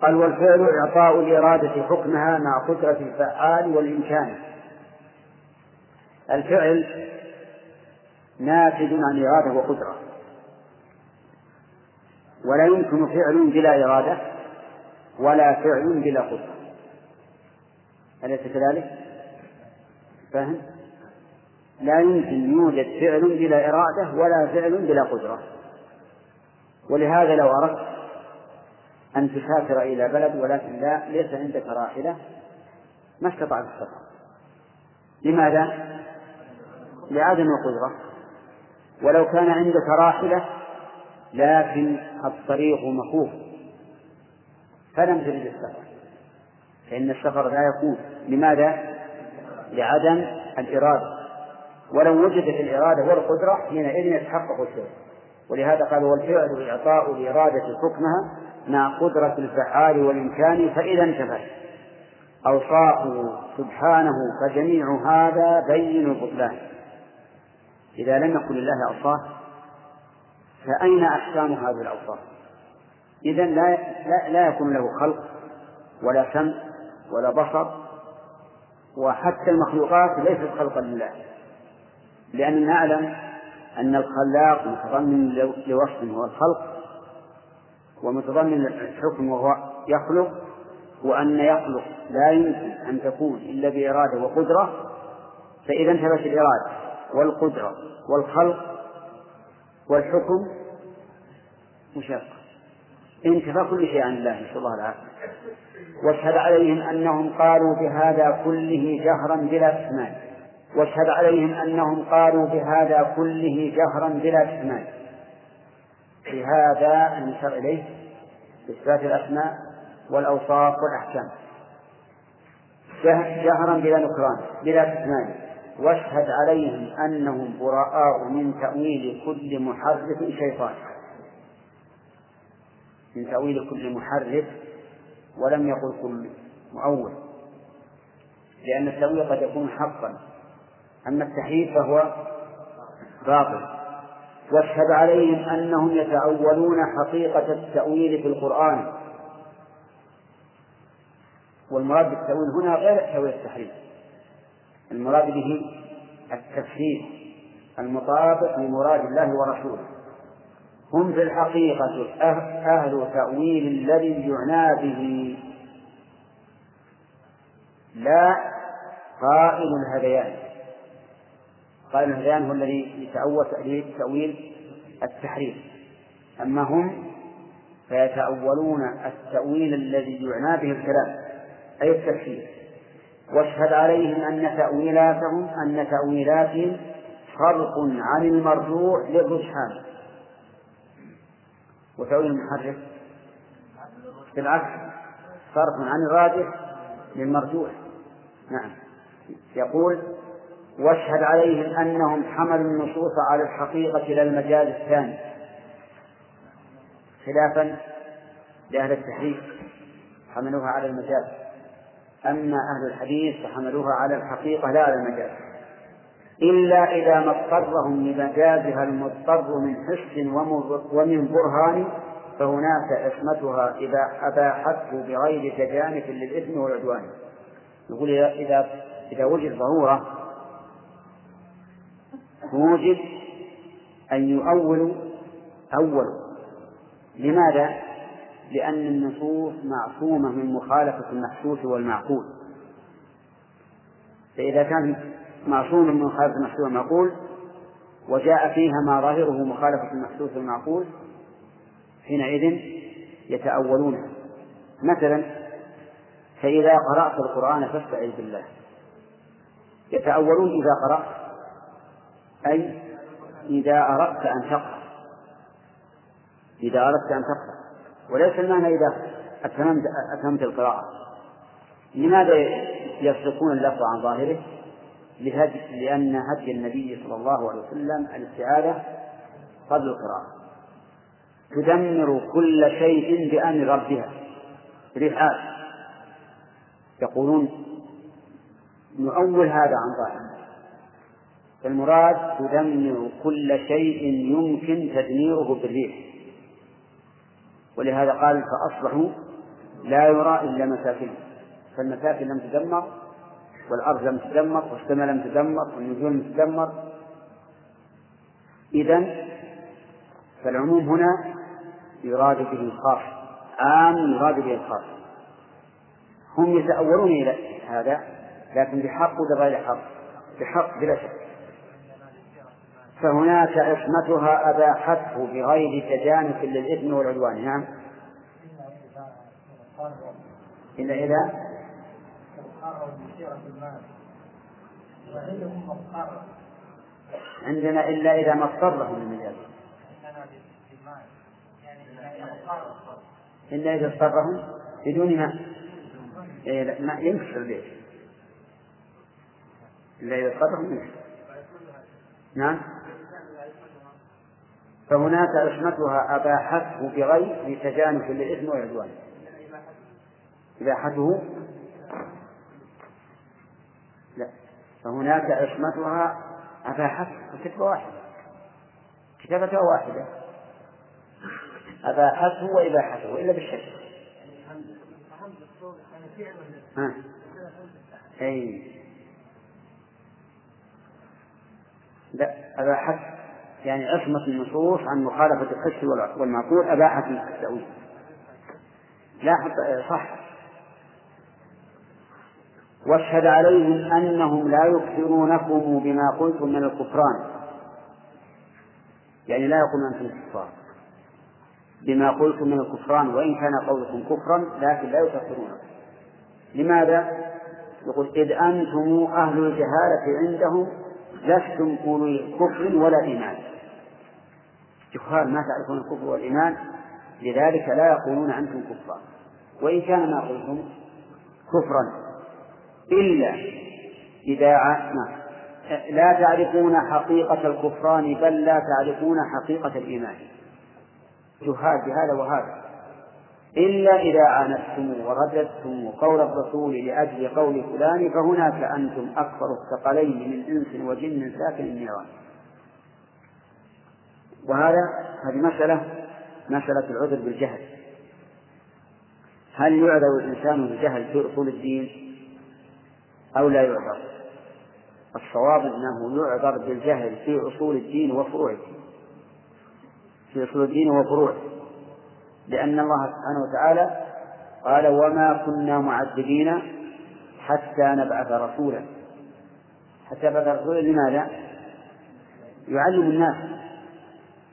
قال والفعل إعطاء الإرادة حكمها مع قدرة الفعال والإمكان. الفعل ناتج عن إرادة وقدرة. ولا يمكن فعل بلا إرادة ولا فعل بلا قدرة. أليس كذلك؟ فاهم؟ لا يمكن يوجد فعل بلا إرادة ولا فعل بلا قدرة. ولهذا لو أردت أن تسافر إلى بلد ولكن لا ليس عندك راحلة ما استطعت السفر. لماذا؟ لعدم القدرة. ولو كان عندك راحلة لكن الطريق مخوف فلم تجد السفر. فإن السفر لا يكون. لماذا؟ لعدم الإرادة. ولو وجدت الإرادة والقدرة حينئذ يتحقق الشيء ولهذا قال والفعل إعطاء الإرادة حكمها مع قدرة الفعال والإمكان فإذا انتفت. أوصافه سبحانه فجميع هذا بين البطلان. إذا لم يكن لله أوصاف فأين أحكام هذه الأوصاف؟ إذا لا لا, لا يكون له خلق ولا سمع ولا بصر وحتى المخلوقات ليست خلقا لله. لأننا نعلم أن الخلاق متضمن لوصف هو الخلق ومتضمن الحكم وهو يخلق وأن يخلق لا يمكن أن تكون إلا بإرادة وقدرة فإذا انتبهت الإرادة والقدرة والخلق والحكم مشاق انتفى كل شيء عن الله نسأل الله العافية. واشهد عليهم أنهم قالوا بهذا كله جهرا بلا كتمان واشهد عليهم أنهم قالوا بهذا كله جهرا بلا كتمان بهذا المشار إليه إثبات الأسماء والأوصاف والأحكام. جهرا بلا نكران بلا كتمان واشهد عليهم أنهم براء من تأويل كل محرف شيطان. من تأويل كل محرف ولم يقل كل مؤول. لأن التأويل قد يكون حقا. أما التحريف فهو باطل. واشهد عليهم أنهم يتأولون حقيقة التأويل في القرآن. والمراد بالتأويل هنا غير تأويل التحريف المراد به التفسير المطابق لمراد الله ورسوله. هم في الحقيقة أه-، أهل تأويل الذي يعنى به. لا قائل الهذيان قائل الهذيان هو الذي يتأول تأويل التحريف أما هم فيتأولون التأويل الذي يعنى به الكلام أي التفسير واشهد عليهم أن تأويلاتهم أن تأويلاتهم فرق عن المرجوع للرجحان. وتأويل المحرف بالعكس فرق عن الراجح للمرجوح. نعم. يقول واشهد عليهم أنهم حملوا النصوص على الحقيقة لا المجال الثاني. خلافا لأهل التحريف حملوها على المجاز أما أهل الحديث فحملوها على الحقيقة لا على المجاز إلا إذا ما اضطرهم لمجازها المضطر من حس ومن برهان فهناك عصمتها إذا أباحته بغير تجانف للإثم والعدوان. يقول إذا إذا وجد ضرورة توجب أن يؤولوا أولوا لماذا؟ لأن النصوص معصومة من مخالفة المحسوس والمعقول. فإذا كان معصوم من مخالفة المحسوس والمعقول وجاء فيها ما ظاهره مخالفة المحسوس والمعقول حينئذ يتأولونها مثلا فإذا قرأت القرآن فاستعذ بالله. يتأولون إذا قرأت. أي إذا أردت أن تقرأ. إذا أردت أن تقرأ. وليس المعنى إذا أتممت أتممت القراءة. لماذا يصرفون اللفظ عن ظاهره؟ لهدي لأن هدي النبي صلى الله عليه وسلم الاستعاذة قبل القراءة. تدمر كل شيء بأمر ربها. رحال. يقولون نؤول هذا عن ظاهره. فالمراد تدمر كل شيء يمكن تدميره بالريح ولهذا قال فأصبحوا لا يرى إلا مساكنهم فالمساكن لم تدمر والأرض لم تدمر والسماء لم تدمر والنجوم لم تدمر. إذا فالعموم هنا يراد به الخاص عام يراد به الخاص. هم يتأولون إلى هذا لكن بحق وبغير حق؟ بحق بلا شك. فهناك عصمتها أباحته بغير تجانس للإثم والعدوان. نعم. إلا إذا؟ عندنا إلا إذا ما اضطرهم المجاز إلا إذا اضطرهم؟ بدون ما. إيه ما ينكسر البيت. إلا إذا اضطرهم نعم. فهناك عصمتها أباحته بغير لتجانس للإثم والعدوان. إباحته؟ لا. فهناك عصمتها أباحته كتبة واحدة. كتابة واحدة. أباحته وإباحته إلا بالشك ها. أي. لا أباحته. يعني عصمة النصوص عن مخالفة الحس والمعقول أباحت التأويل لا صح. واشهد عليهم أنهم لا يكفرونكم بما قلتم من الكفران. يعني لا يقولون أنتم كفار. بما قلتم من الكفران وإن كان قولكم كفرا لكن لا يكفرونكم. لماذا؟ يقول إذ أنتم أهل الجهالة عندهم لستم أولي كفر ولا إيمان. جهال ما تعرفون الكفر والإيمان لذلك لا يقولون أنتم كفار. وإن كان ما قلتم كفرا إلا إذا نعم لا تعرفون حقيقة الكفران بل لا تعرفون حقيقة الإيمان. جهال بهذا وهذا. إلا إذا عاندتم ورددتم قول الرسول لأجل قول فلان فهناك أنتم أكثر الثقلين من إنس وجن ساكن النيران وهذا هذه مسألة مسألة العذر بالجهل. هل يعذر الإنسان بالجهل في أصول الدين أو لا يعذر؟ الصواب أنه يعذر بالجهل في أصول الدين وفروعه. في أصول الدين وفروعه. لأن الله سبحانه وتعالى قال وما كنا معذبين حتى نبعث رسولا حتى نبعث رسولا لماذا؟ يعلم الناس.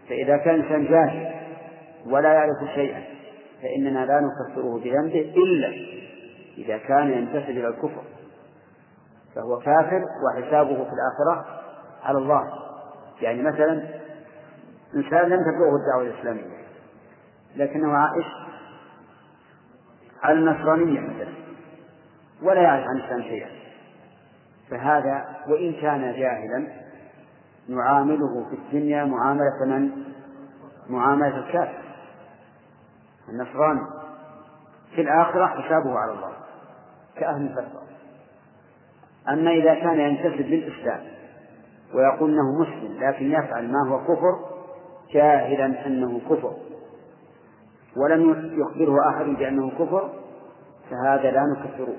فإذا كان إنسان جاهل ولا يعرف شيئا فإننا لا نكفره بذنبه إلا إذا كان ينتسب إلى الكفر فهو كافر وحسابه في الآخرة على الله. يعني مثلا إنسان لم تبلغه الدعوة الإسلامية لكنه عائش على النصرانية مثلا ولا يعرف عن الإسلام شيئا. فهذا وإن كان جاهلا نعامله في الدنيا معاملة من؟ معاملة الكافر. النصراني. في الآخرة حسابه على الله كأهل الفترة أما إذا كان ينتسب للإسلام ويقول أنه مسلم لكن يفعل ما هو كفر جاهلا أنه كفر. ولم يخبره أحد بأنه كفر فهذا لا نكفره.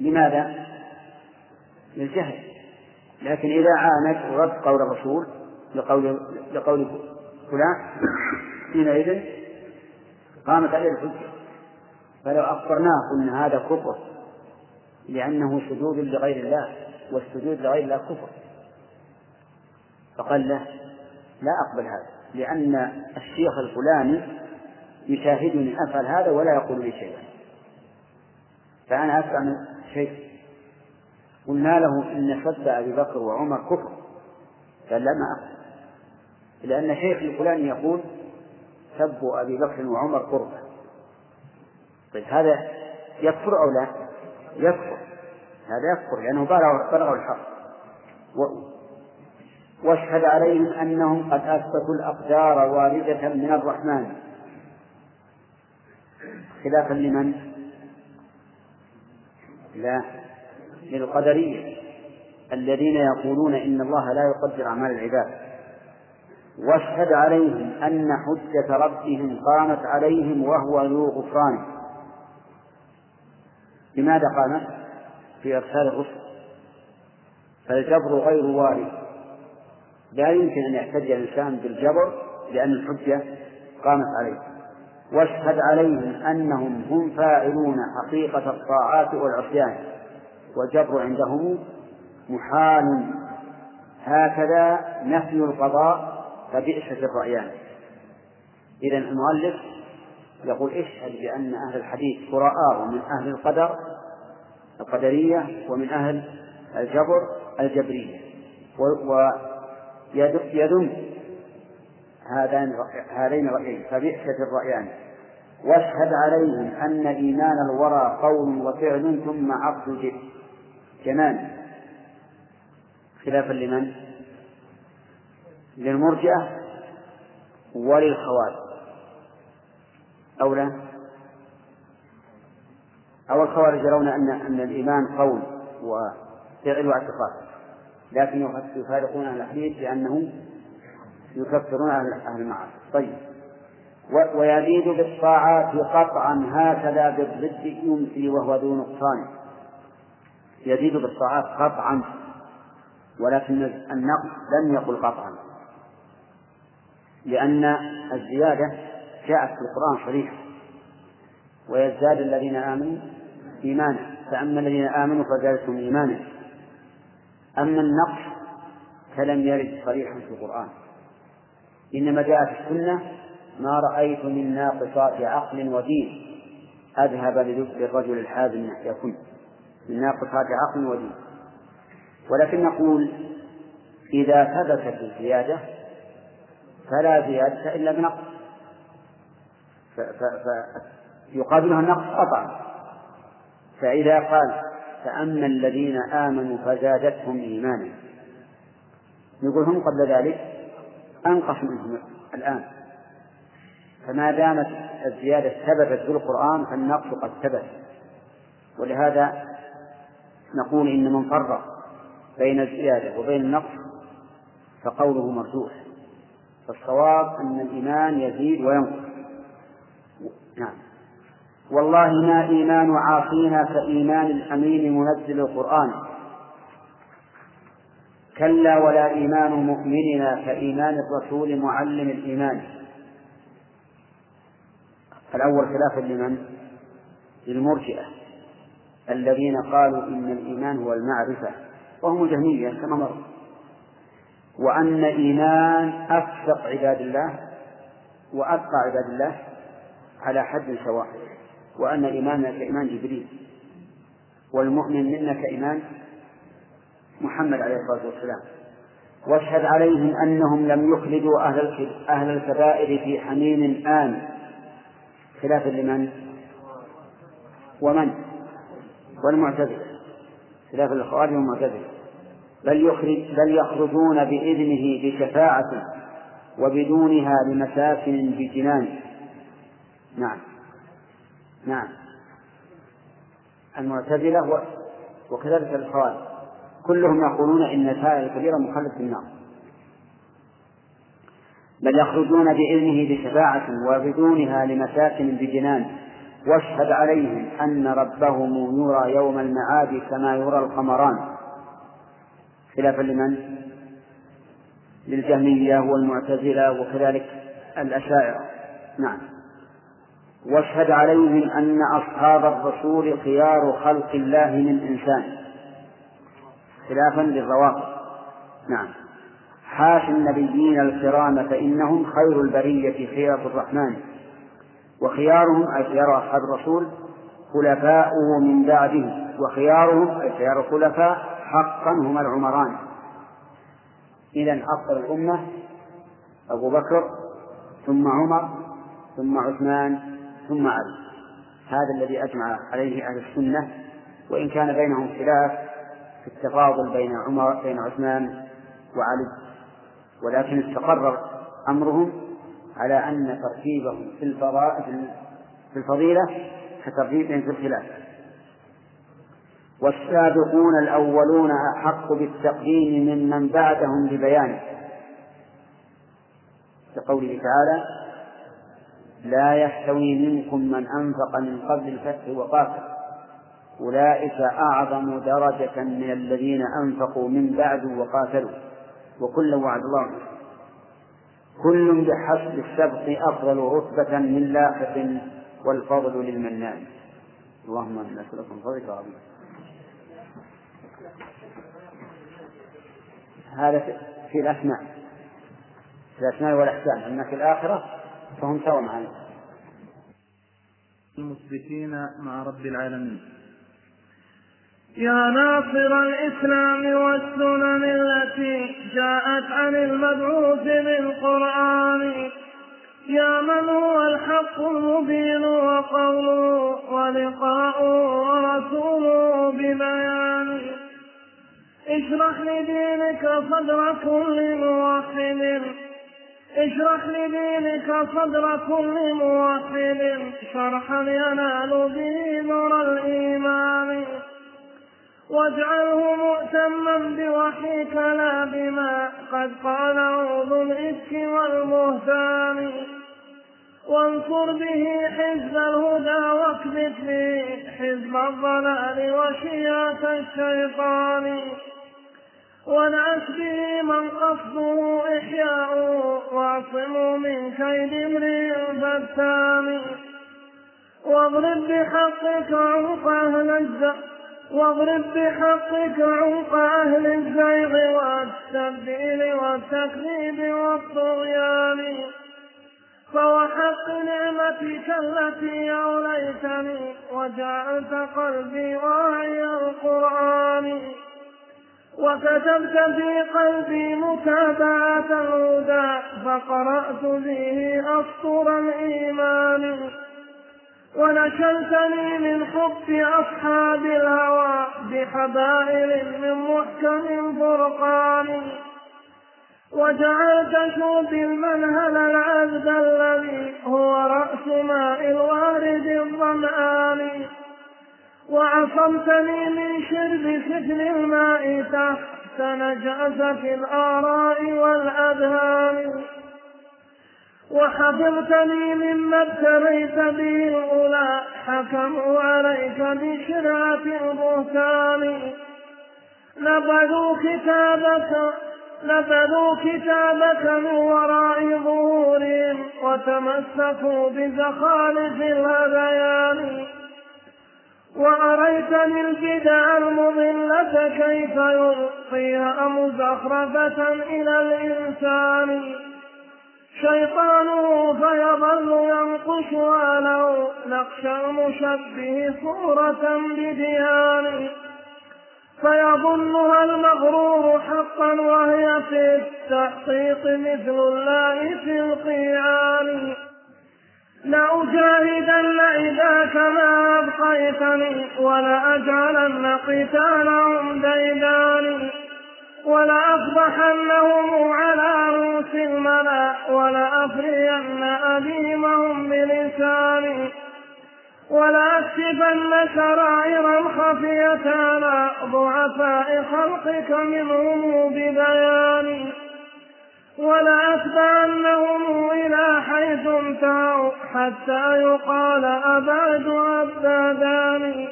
لماذا؟ للجهل. لكن إذا عاند ورد قول الرسول لقول لقول فلان حينئذ قامت عليه الحجة. فلو أخبرناه قلنا هذا كفر لأنه سجود لغير الله والسجود لغير الله كفر فقال له لا أقبل هذا لأن الشيخ الفلاني يشاهدني أفعل هذا ولا يقول لي شيئا. فأنا من شيء قلنا له إن سب أبي بكر وعمر كفر. قال لا ما أقبل لأن شيخ الفلاني يقول سب أبي بكر وعمر قربة طيب هذا يكفر أو لا؟ يكفر. هذا يكفر لأنه بلغ بلغ الحق. واشهد عليهم أنهم قد أثبتوا الأقدار واردة من الرحمن. خلافا لمن؟ لا. للقدرية الذين يقولون إن الله لا يقدر أعمال العباد. واشهد عليهم أن حجة ربهم قامت عليهم وهو ذو غفران. لماذا قامت؟ في إرسال الرسل. فالجبر غير وارد. لا يمكن أن يحتج الإنسان بالجبر لأن الحجة قامت عليه. واشهد عليهم أنهم هم فاعلون حقيقة الطاعات والعصيان. والجبر عندهم محال. هكذا نفي القضاء فبئست الرأيان. إذا المؤلف يقول اشهد بأن أهل الحديث براء من أهل القدر القدرية ومن أهل الجبر الجبرية. ويذم هذان هذين الرأيين. فبئست الرأيان. واشهد عليهم أن إيمان الورى قول وفعل ثم عقد جنان. خلافا لمن؟ للمرجئة وللخوارج. أو لا؟ أو الخوارج يرون أن أن الإيمان قول وفعل واعتقاد. لكن يفارقون أهل الحديث لأنه يكفرون أهل المعاصي. طيب. ويزيد بالطاعات قطعا هكذا بالضد يمسي وهو ذو نقصان. يزيد بالطاعات قطعا ولكن النقص لم يقل قطعا. لأن الزيادة جاءت في القرآن صريحة ويزداد الذين آمنوا إيمانا فأما الذين آمنوا فزادتهم إيمانا. أما النقص فلم يرد صريحا في القرآن. إنما جاء في السنة ما رأيت من ناقصات عقل ودين أذهب للب الرجل الحازم يكن. من ناقصات عقل ودين. ولكن نقول إذا ثبتت الزيادة فلا زيادة إلا بنقص. فيقابلها النقص قطعا فإذا قال فأما الذين آمنوا فزادتهم إيمانا. يقول هم قبل ذلك أنقص منهم الآن. فما دامت الزيادة ثبتت في القرآن فالنقص قد ثبت. ولهذا نقول إن من فرق بين الزيادة وبين النقص فقوله مرجوح. فالصواب أن الإيمان يزيد وينقص. نعم. والله ما إيمان عاصينا كإيمان الأمين منزل القرآن. كلا ولا إيمان مؤمننا كإيمان الرسول معلم الإيمان. الأول خلافا لمن؟ للمرجئة. الذين قالوا إن الإيمان هو المعرفة وهم جهمية كما مر وأن إيمان أفسق عباد الله وأتقى عباد الله على حد سواء وأن إيماننا كإيمان جبريل والمؤمن منا كإيمان محمد عليه الصلاة والسلام واشهد عليهم أنهم لم يخلدوا أهل أهل الكبائر في حميم آن خلافا لمن؟ ومن؟ والمعتزلة خلاف الخوارج والمعتزلة. بل يخرج بل يخرجون بإذنه بشفاعة وبدونها لمساكن بجنان. نعم. نعم. المعتزلة وكذلك الخوارج. كلهم يقولون إن الفاعل الكبيرة مخلد في النار. بل يخرجون بإذنه بشفاعة وبدونها لمساكن بجنان. واشهد عليهم أن ربهم يرى يوم المعاد كما يرى القمران. خلافا لمن؟ للجهمية والمعتزلة وكذلك الأشاعرة. نعم. واشهد عليهم أن أصحاب الرسول خيار خلق الله من إنسان. خلافا للروافض نعم. حاش النبيين الكرام فإنهم خير البرية خيرة الرحمن. وخيارهم أي خيار أصحاب الرسول خلفاؤه من بعده وخيارهم أي خيار الخلفاء حقا هما العمران. إذا أفضل الأمة أبو بكر ثم عمر ثم عثمان ثم علي. هذا الذي أجمع عليه أهل السنة وإن كان بينهم خلاف في التفاضل بين عمر بين عثمان وعلي. ولكن استقر أمرهم على أن ترتيبهم في الفضائل في الفضيلة كترتيبهم في الخلاف. والسابقون الأولون أحق بالتقديم ممن بعدهم ببيانه كقوله تعالى لا يستوي منكم من أنفق من قبل الفتح وقاتل أولئك أعظم درجة من الذين أنفقوا من بعد وقاتلوا. وكلا وعد الله كل بحسب السبق أفضل رتبة من لاحق والفضل للمنان. اللهم نسألك من فضلك العظيم هذا في الأسماء. في الأسماء والأحكام. أما في الآخرة فهم سواء معنا. المثبتين مع رب العالمين. يا ناصر الإسلام والسنن التي جاءت عن المبعوث بالقرآن. يا من هو الحق المبين وقوله ولقاؤه ورسوله ببيان. اشرح لدينك صدر كل موحد. اشرح لدينك صدر كل موحد. شرحا ينال به نور الإيمان. واجعله مؤتما بوحيك لا بما قد قال عوض الإفك والبهتان وانصر به حزب الهدى واكبت به حزب الضلال وشياة الشيطان. ونعس به من قصده إحياؤه وأعصمه من كيد امرئ فتان. واضرب بحقك عنق أهل الزهر واضرب بحقك عنق أهل الزيغ والتبديل والتكذيب والطغيان. فوحق نعمتك التي أوليتني وجعلت قلبي واعي القرآن. وكتبت في قلبي متابعة الهدى فقرأت به أسطر الإيمان. ونشلتني من حب أصحاب الهوى بحبائل من محكم فرقان. وجعلت شوبي المنهل العبد الذي هو رأس ماء الوارد الظمآن. وعصمتني من شرب سفن الماء تحت نجاسة الآراء والأذهان. وحفظتني مما ابتليت به الأولى حكموا عليك بشرعة البهتان. نبذوا كتابك نبذوا كتابك من وراء ظهورهم وتمسكوا بزخارف الهذيان وأريتني البدع المضلة كيف يلقيها مزخرفة إلى الإنسان. شيطانه فيظل ينقش له نقش المشبه صورة بديان. فيظنها المغرور حقا وهي في التحقيق مثل الله في القيان. لأجاهدن إذا كما أبقيتني ولأجعلن قتالهم ديدان. ولأفضحنهم على رؤوس الملا ولأفرين أديمهم بلساني ولأكشفن سرائر خفية على ضعفاء خلقك منهم ببياني ولأتبعنهم إلى حيث انتهوا حتى يقال أبعد أبداني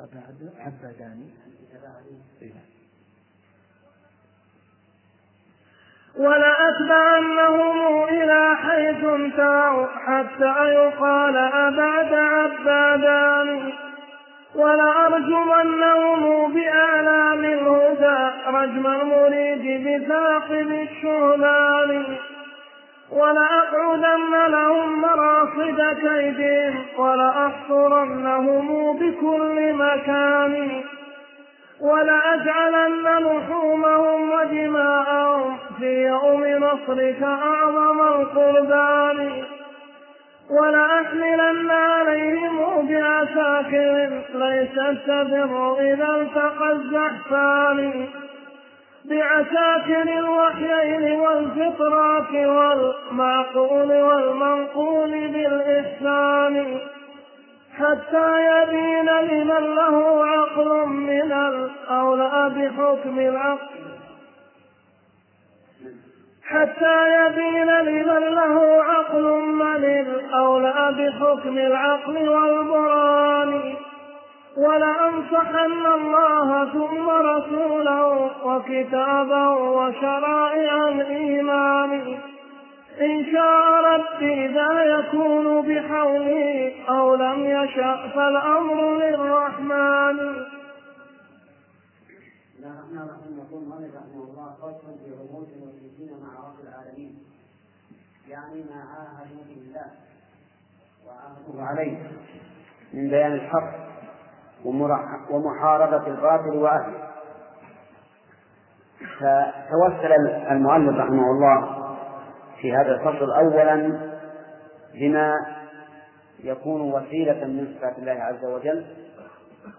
أبعد عبداني ولأتبعنهم إلى حيث انتهوا حتى يقال أبعد عبادان. ولأرجمنهم بآلام الهدى رجم المريد بثاقب الشهبان ولأقعدن لهم مراصد كيدهم ولأحصرنهم بكل مكان. ولأجعلن لحومهم ودماءهم في يوم نصرك أعظم القربان. ولأحملن عليهم بعساكر ليست تبر إذا التقى الزحفان. بعساكر الوحيين والفطرات والمعقول والمنقول بالإحسان. حتى يبين لمن له عقل من الأولى بحكم العقل. حتى يبين لمن له عقل من الأولى بحكم العقل والبران ولأنصحن الله ثم رسوله وكتابه وشرائع الإيمان. إن شاء ربي ذا يكون بحولي أو لم يشأ فالأمر للرحمن. الرحمن يقول رحمه الله في المشركين مع رب العالمين. يعني ما عاهدوا عليه من بيان الحق ومحاربة الباطل وأهله. فتوسل المؤلف رحمه الله في هذا الفصل أولا بما يكون وسيلة من صفات الله عز وجل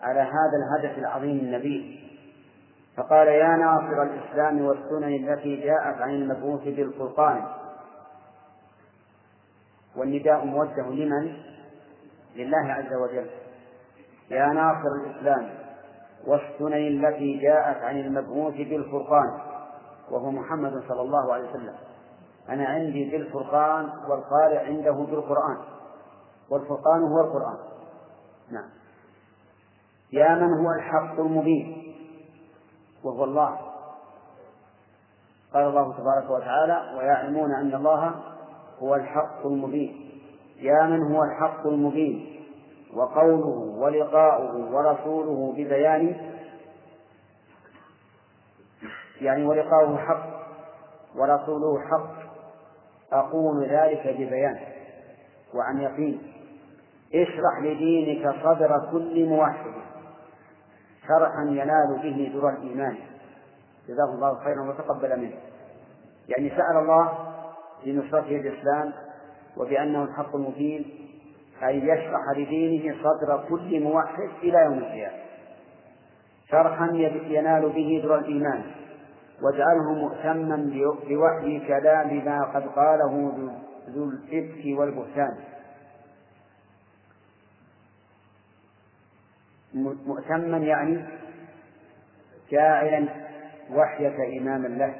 على هذا الهدف العظيم النبيل فقال يا ناصر الإسلام والسنن التي جاءت عن المبعوث بالفرقان. والنداء موجه لمن؟ لله عز وجل. يا ناصر الإسلام والسنن التي جاءت عن المبعوث بالفرقان. وهو محمد صلى الله عليه وسلم. أنا عندي بالفرقان والقارئ عنده بالقرآن والفرقان هو القرآن. نعم. يا من هو الحق المبين؟ وهو الله. قال الله تبارك وتعالى ويعلمون أن الله هو الحق المبين. يا من هو الحق المبين؟ وقوله ولقاؤه ورسوله ببيان. يعني ولقاؤه حق ورسوله حق. أقول ذلك ببيان وعن يقين. اشرح لدينك صدر كل موحد شرحا ينال به در الإيمان. جزاه الله خيرا وتقبل منه. يعني سأل الله لنصرته الإسلام وبأنه الحق المبين أن يشرح لدينه صدر كل موحد إلى يوم القيامة. شرحا ينال به در الإيمان. واجعله مؤتما بوحي كلام ما قد قاله ذو الإفك والبهتان. مؤتما يعني جاعلا وحيك إماما له.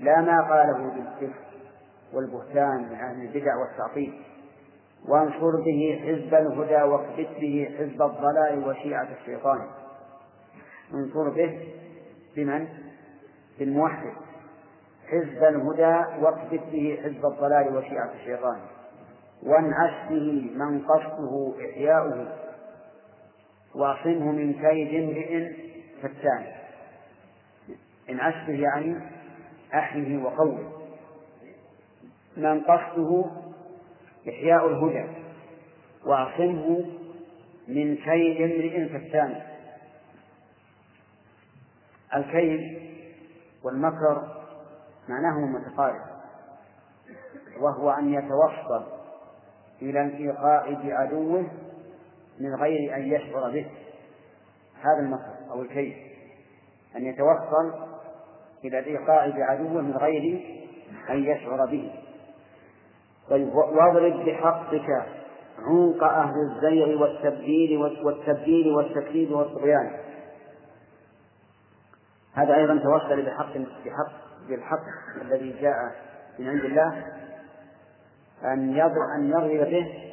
لا ما قاله بالإفك والبهتان من أهل البدع والتعطيل. وانصر به حزب الهدى واكبت به حزب الضلال وشيعة الشيطان. انصر به بمن؟ بالموحد حزب الهدى واكبت به حزب الضلال وشيعة الشيطان. وانعش به من قصده إحياؤه. واعصمه من كيد امرئ فتان. انعش به يعني أحيه وقوه من قصده إحياء الهدى. واعصمه من كيد امرئ فتان. الكيد والمكر معناه متقارب وهو أن يتوصل إلى الإيقاع بعدوه من غير أن يشعر به. هذا المكر أو الكيد أن يتوصل إلى الإيقاع بعدوه من غير أن يشعر به. طيب واضرب بحقك عنق أهل الزيغ والتبديل والتبديل والتكذيب والطغيان هذا أيضا توسل بحق بحق بالحق الذي جاء من عند الله أن يضرب أن يضرب به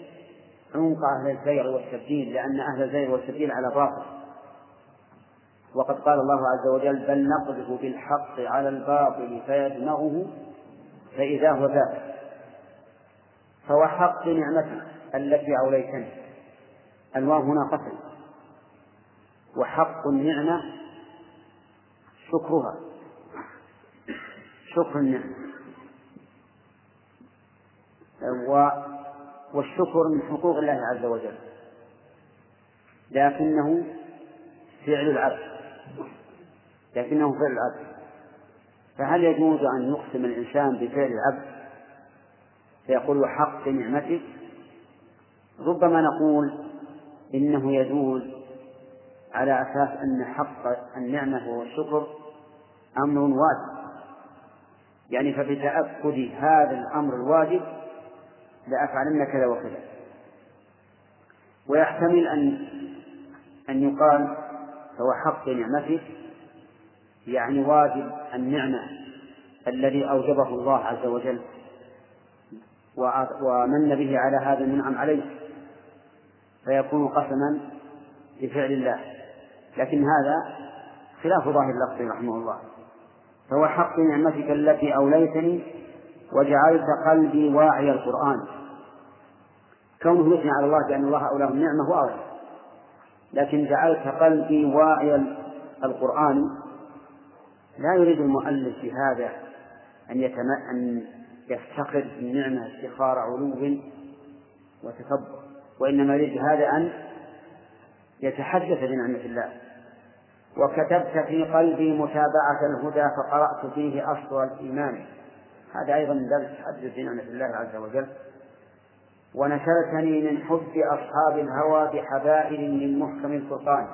عنق أهل الزيغ والتبديل لأن أهل الزيغ والتبديل على باطل. وقد قال الله عز وجل بل نقذف بالحق على الباطل فيدمغه فإذا هو ذاهب فهو حق نعمتي التي أوليتني. الواو هنا قتل وحق النعمة شكرها. شكر النعمة. والشكر من حقوق الله عز وجل. لكنه فعل العبد. لكنه فعل العبد. فهل يجوز أن يقسم الإنسان بفعل العبد؟ فيقول حق نعمتك. ربما نقول إنه يجوز على أساس أن حق النعمة وهو الشكر. أمر واجب يعني فبتأكد هذا الأمر الواجب لأفعلن كذا وكذا. ويحتمل أن أن يقال فهو حق نعمته يعني واجب النعمة الذي أوجبه الله عز وجل ومن به على هذا المنعم عليه فيكون قسما بفعل الله. لكن هذا خلاف ظاهر اللفظ رحمه الله. فهو حق نعمتك التي أوليتني وجعلت قلبي واعي القرآن. كونه يثني على الله بأن الله أولاه النعمة واضح لكن جعلت قلبي واعي القرآن لا يريد المؤلف بهذا أن يتم... أن يفتقر النعمة استخار علو وتكبر وإنما يريد هذا أن يتحدث بنعمة الله. وكتبت في قلبي متابعة الهدى فقرأت فيه أصل الإيمان. هذا أيضا من باب التحدث بنعمة الله عز وجل. ونشرتني من حب أصحاب الهوى بحبائل من محكم الفرقان.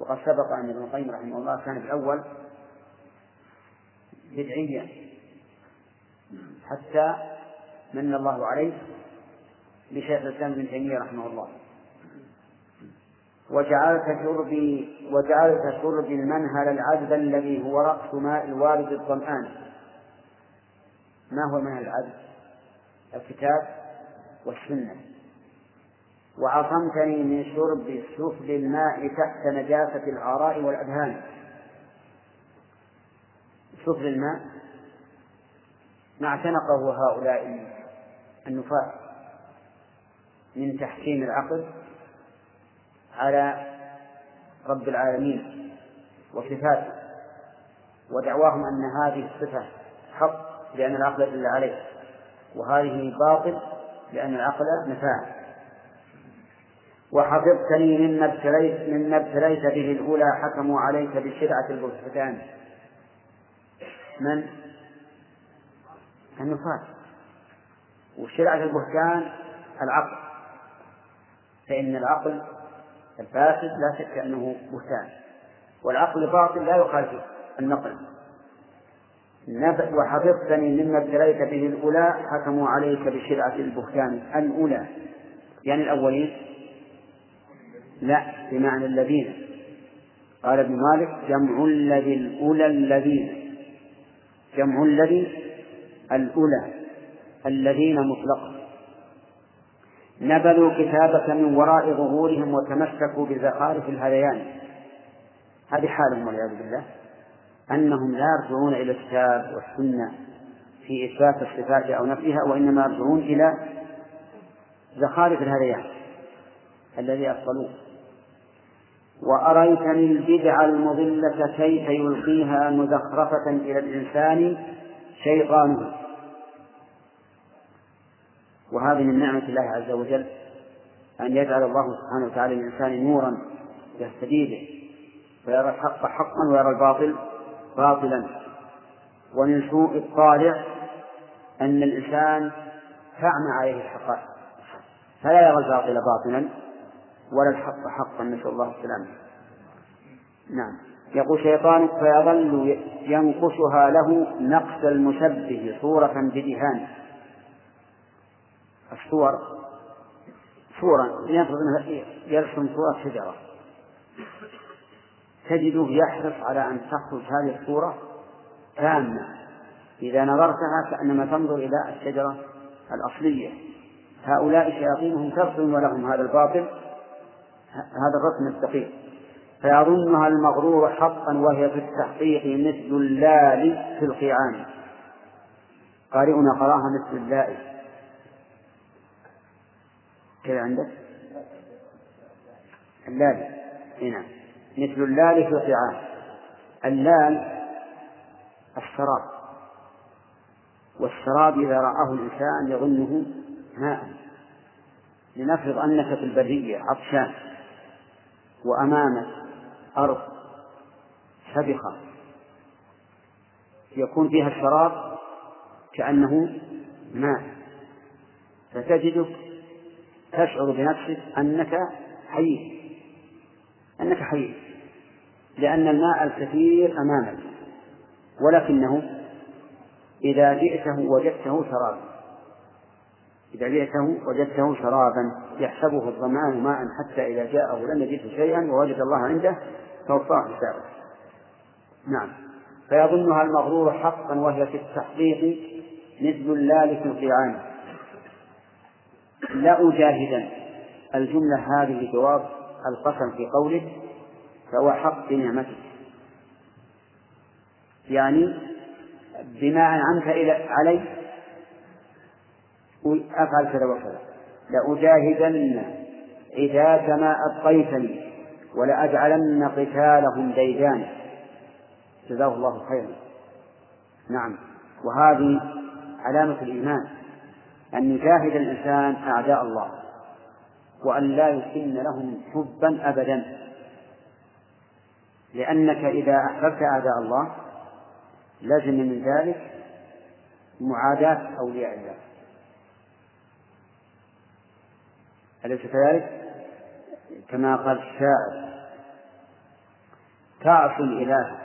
وقد سبق أن ابن القيم رحمه الله كان في الأول بدعيا حتى من الله عليه بشيخ الإسلام ابن تيمية رحمه الله. وجعلت شربي وجعلت شربي المنهل العذب الذي هو رأس ماء الوارد الظمآن ما هو المنهل العذب؟ الكتاب والسنة. وعصمتني من شرب سفل الماء تحت نجاسة الآراء والأذهان. سفل الماء ما اعتنقه هؤلاء النفاة من تحكيم العقل على رب العالمين وصفاته ودعواهم أن هذه الصفة حق لأن العقل دل عليه وهذه باطل لأن العقل نفاه وحفظتني مما ابتليت مما ابتليت به الأولى حكموا عليك بشرعة البهتان من؟ النفاة وشرعة البهتان العقل. فإن العقل الفاسد لا شك أنه بهتان والعقل الباطل لا يخالف النقل. وحفظتني مما ابتليت به الأولى حكموا عليك بشرعة البهتان الأولى. يعني الأولين؟ لا بمعنى الذين. قال ابن مالك جمع الذي الأولى الذين. جمع الذي الأولى الذين مطلقا. نبذوا كتابك من وراء ظهورهم وتمسكوا بزخارف الهذيان. هذه حالهم والعياذ بالله. أنهم لا يرجعون إلى الكتاب والسنة في إثبات الصفات أو نفيها وإنما يرجعون إلى زخارف الهذيان الذي أصلوه. وأريتني البدع المضلة كيف يلقيها مزخرفة إلى الإنسان شيطانه؟ وهذه من نعمة الله عز وجل أن يجعل الله سبحانه وتعالى للإنسان نورا يهتدي به فيرى الحق حقا ويرى الباطل باطلا. ومن سوء الطالع أن الإنسان تعمى عليه الحقائق فلا يرى الباطل باطلا ولا الحق حقا. نسأل الله السلامة. نعم. يقول شيطان فيظل ينقشها له نقش المشبه صورة بدهان. الصور صورة يرسم صورة شجرة. تجده يحرص على أن تخرج هذه الصورة تامة. إذا نظرتها كأنما تنظر إلى الشجرة الأصلية. هؤلاء شياطينهم ترسم ولهم هذا الباطل هذا الرسم الدقيق. فيظنها المغرور حقا وهي في التحقيق مثل اللال في القيعان قارئنا قرأها مثل اللائي. كذا عندك؟ اللال هنا مثل اللال في القيعان اللال السراب. والسراب إذا رآه الإنسان يظنه ماء. لنفرض أنك في البرية عطشان وأمامك أرض سبخة يكون فيها الشراب كأنه ماء فتجدك تشعر بنفسك أنك حي أنك حي لأن الماء الكثير أمامك. ولكنه إذا جئته وجدته شرابا. إذا جئته وجدته شرابا. يحسبه الظمآن ماء حتى إذا جاءه لم يجده شيئا ووجد الله عنده فوفاه حسابه نعم. فيظنها المغرور حقا وهي في التحقيق مثل اللال في القيعان لا أجاهدا. الجملة هذه جواب القسم في قوله فهو حق بنعمته. يعني بما أنعمت علي أفعل كذا وكذا. لأجاهدن عداك ما أبقيتني ولأجعلن قتالهم ديدان. جزاه الله خيرا. نعم. وهذه علامة الإيمان. أن يجاهد الإنسان أعداء الله وأن لا يكن لهم حبا أبدا لأنك إذا أحببت أعداء الله لزم من ذلك معاداة أولياء الله أليس كذلك؟ كما قال الشاعر تعصي الإله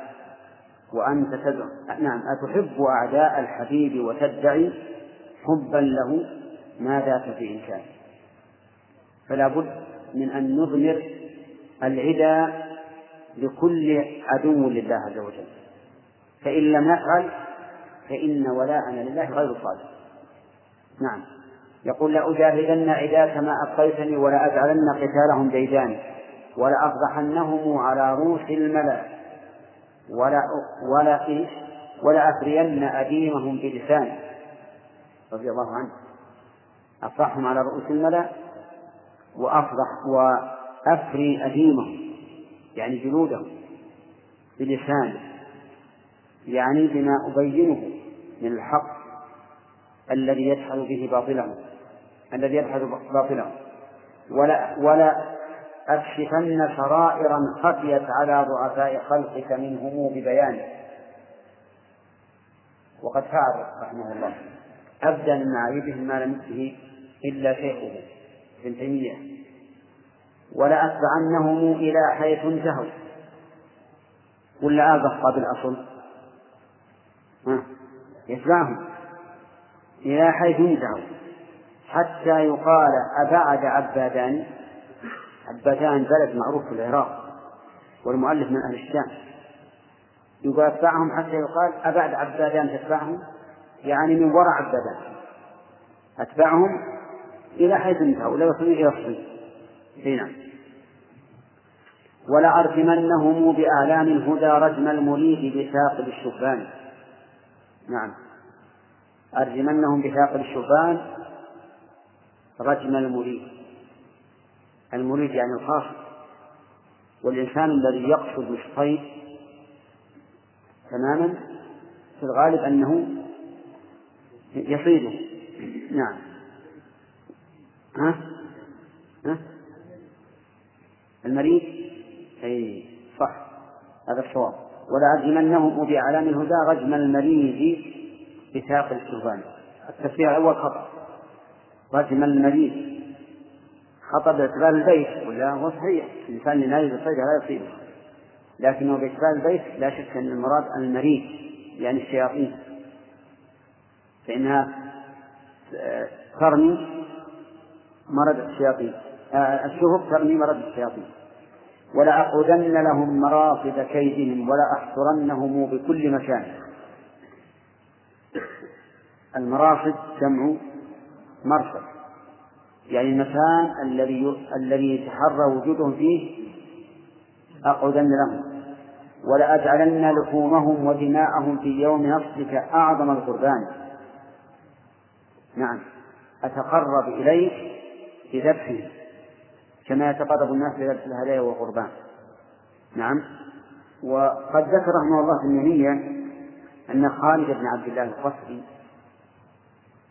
وأنت تدعو نعم أتحب أعداء الحبيب وتدعي حبا له ما ذاك في إمكانه فلا بد من أن نضمر العدا لكل عدو لله عز وجل. فإن لم نفعل فإن ولاءنا لله غير صادق. نعم. يقول لأجاهدن عداك ما أبقيتني ولأجعلن قتالهم ديدان ولأفضحنهم على رؤوس الملأ ولا ولا إيش؟ ولأفرين أديمهم بلساني رضي الله عنه. أفضحهم على رؤوس الملأ وأفضح وأفري أديمهم يعني جلودهم بلساني يعني بما أبينه من الحق الذي يدحض به باطله الذي يدحض باطله ولا ولا أكشفن سرائرا خفيت على ضعفاء خلقك منهم ببيانه. وقد فعل رحمه الله. أبدى من معايبهم ما لم يؤته إلا شيخه ابن تيمية. ولأتبعنهم إلى حيث انتهوا. ولا أبقى بالأصل. يتبعهم إلى حيث انتهوا. حتى يقال أبعد عبادان. عبادان بلد معروف في العراق والمؤلف من أهل الشام. يقول أتبعهم حتى يقال أبعد عبادان تتبعهم؟ يعني من وراء عبادان أتبعهم إلى حيث انتهوا لا يصلون إلى الصين نعم. ولأرجمنهم بآلام الهدى رجم المريد بثاقب الشبان نعم. أرجمنهم بثاقب الشبان رجم المريد المريد يعني الخاص. والإنسان الذي يقصد الصيد تماما في الغالب أنه يصيده نعم. ها؟ ها؟ المريد أي صح. هذا الصواب. ولأرجمنهم بأعلام الهدى رجم المريض بساق الشوفان. التفسير الأول خطأ. رجم المريض. خطأ باعتبار البيت. ولا هو صحيح. الإنسان اللي نايم بالصيد لا يصيبه. لكنه باعتبار البيت لا شك أن المراد المريض يعني الشياطين. فإنها ترمي مرض الشياطين آه، الشهب ترمي مرض الشياطين. ولأقعدن لهم مراصد كيدهم ولأحصرنهم بكل مكان. المراصد جمع مرصد يعني المكان الذي الذي يتحرى وجودهم فيه أقعدن لهم. ولأجعلن لحومهم ودماءهم في يوم نصرك أعظم القربان. نعم. أتقرب إليك بذبحه كما يتقرب الناس بذبح الهدايا والقربان. نعم. وقد ذكر رحمه الله في النونية أن خالد بن عبد الله القصري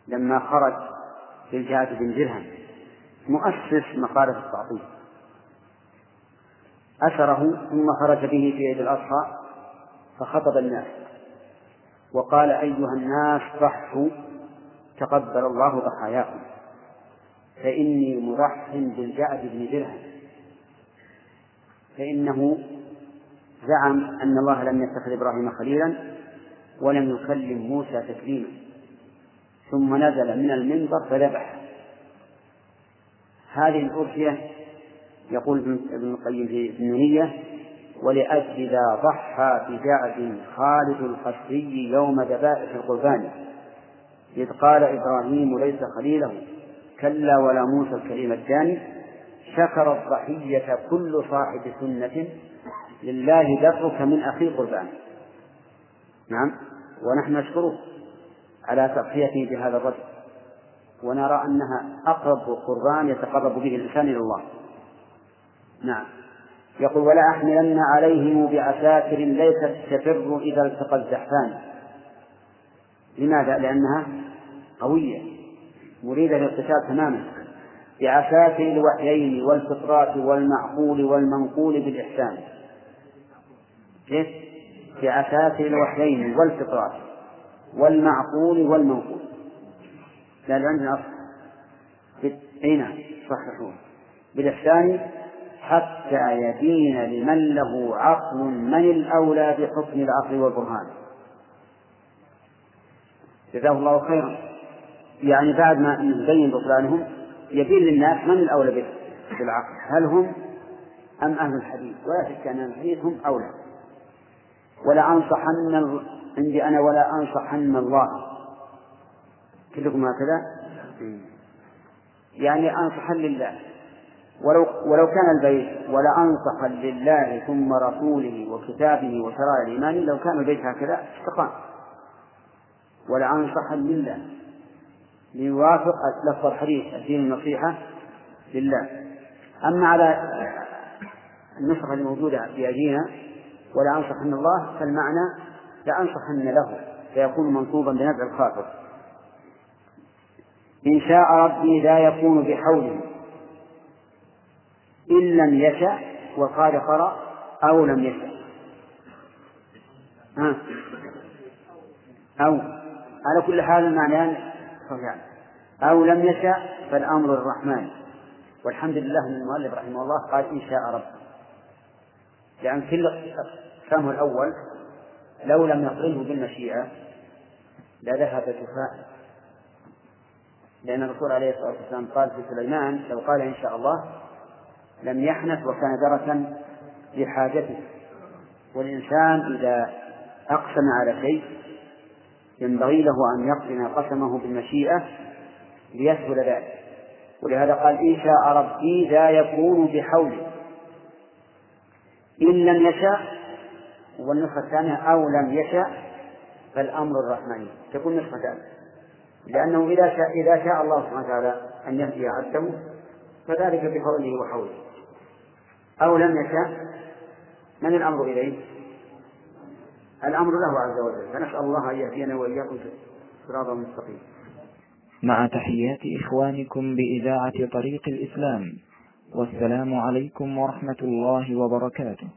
لما خرج في الجهاد بن درهم مؤسس مقالة التعطيل أثره ثم خرج به في عيد الأضحى فخطب الناس وقال أيها الناس ضحوا تقبل الله ضحاياكم فإني مرح بالجعد بن درهم. فإنه زعم أن الله لم يتخذ إبراهيم خليلا ولم يكلم موسى تكليما. ثم نزل من المنبر فذبح. هذه الأرثية يقول ابن القيم في النونية ولأجل ذا ضحى بجعد خالد القسري يوم ذبائح القربان. إذ قال إبراهيم ليس خليله كلا ولا موسى الكريم الداني شكر الضحية كل صاحب سنة لله درك من أخي قربان. نعم ونحن نشكره على تضحيته بهذا الرجل ونرى أنها أقرب قربان يتقرب به الإنسان إلى الله. نعم. يقول ولا أحملن عليهم بعساكر ليست تفر إذا التقى الزحفان. لماذا؟ لأنها قوية مريدة للقتال تماما بعساكر الوحيين والفطرات والمعقول والمنقول بالإحسان. كيف؟ بعساكر الوحيين والفطرات والمعقول والمنقول. لا عندنا أصل. أي نعم صححوه. بالإحسان حتى يبين لمن له عقل من الأولى بحكم العقل والبرهان. جزاه الله خيرا. يعني بعد ما نبين بطلانهم يبين للناس من الأولى بالعقل هل هم أم أهل الحديث؟ ولا شك أن الحديث هم أولى. ولا أنصحن عندي أنا ولا أنصحن الله. كلكم هكذا؟ يعني أنصحن لله. ولو ولو كان البيت ولا أنصحا لله ثم رسوله وكتابه وشرائع الإيمان لو كان البيت هكذا استقام ولا أنصحا لله. ليوافق لفظ الحديث الدين النصيحة لله. أما على النسخة الموجودة في أيدينا ولا أنصحن الله فالمعنى لأنصحن له فيكون منصوبا بنفع الخاطر. إن شاء ربي لا يكون بحوله إن لم يشأ وقال قرأ أو لم يشأ. أو. على كل حال المعنيان صحيحان أو لم يشأ فالأمر الرحمن. والحمد لله أن المؤلف رحمه الله قال إن شاء رب لأن كل فهمه الأول لو لم يقرنه بالمشيئة لذهب جفاء. لأن الرسول عليه الصلاة والسلام قال في سليمان لو قال إن شاء الله لم يحنث وكان درسا لحاجته. والإنسان إذا أقسم على شيء ينبغي له أن يقرن قسمه بالمشيئة ليسهل ذلك. ولهذا قال إن شاء ربي لا يكون بحوله. إن لم يشاء والنسخة الثانية أو لم يشاء فالأمر الرحمن تكون نسختان لأنه إذا شاء إذا شاء الله سبحانه وتعالى أن يهدي عبده فذلك بفضله وحوله. أو لم يشاء من الأمر إليه؟ الأمر له عز وجل. فنسأل الله أن يهدينا وإياكم صراطا مستقيما مع تحيات إخوانكم بإذاعة طريق الإسلام والسلام عليكم ورحمة الله وبركاته.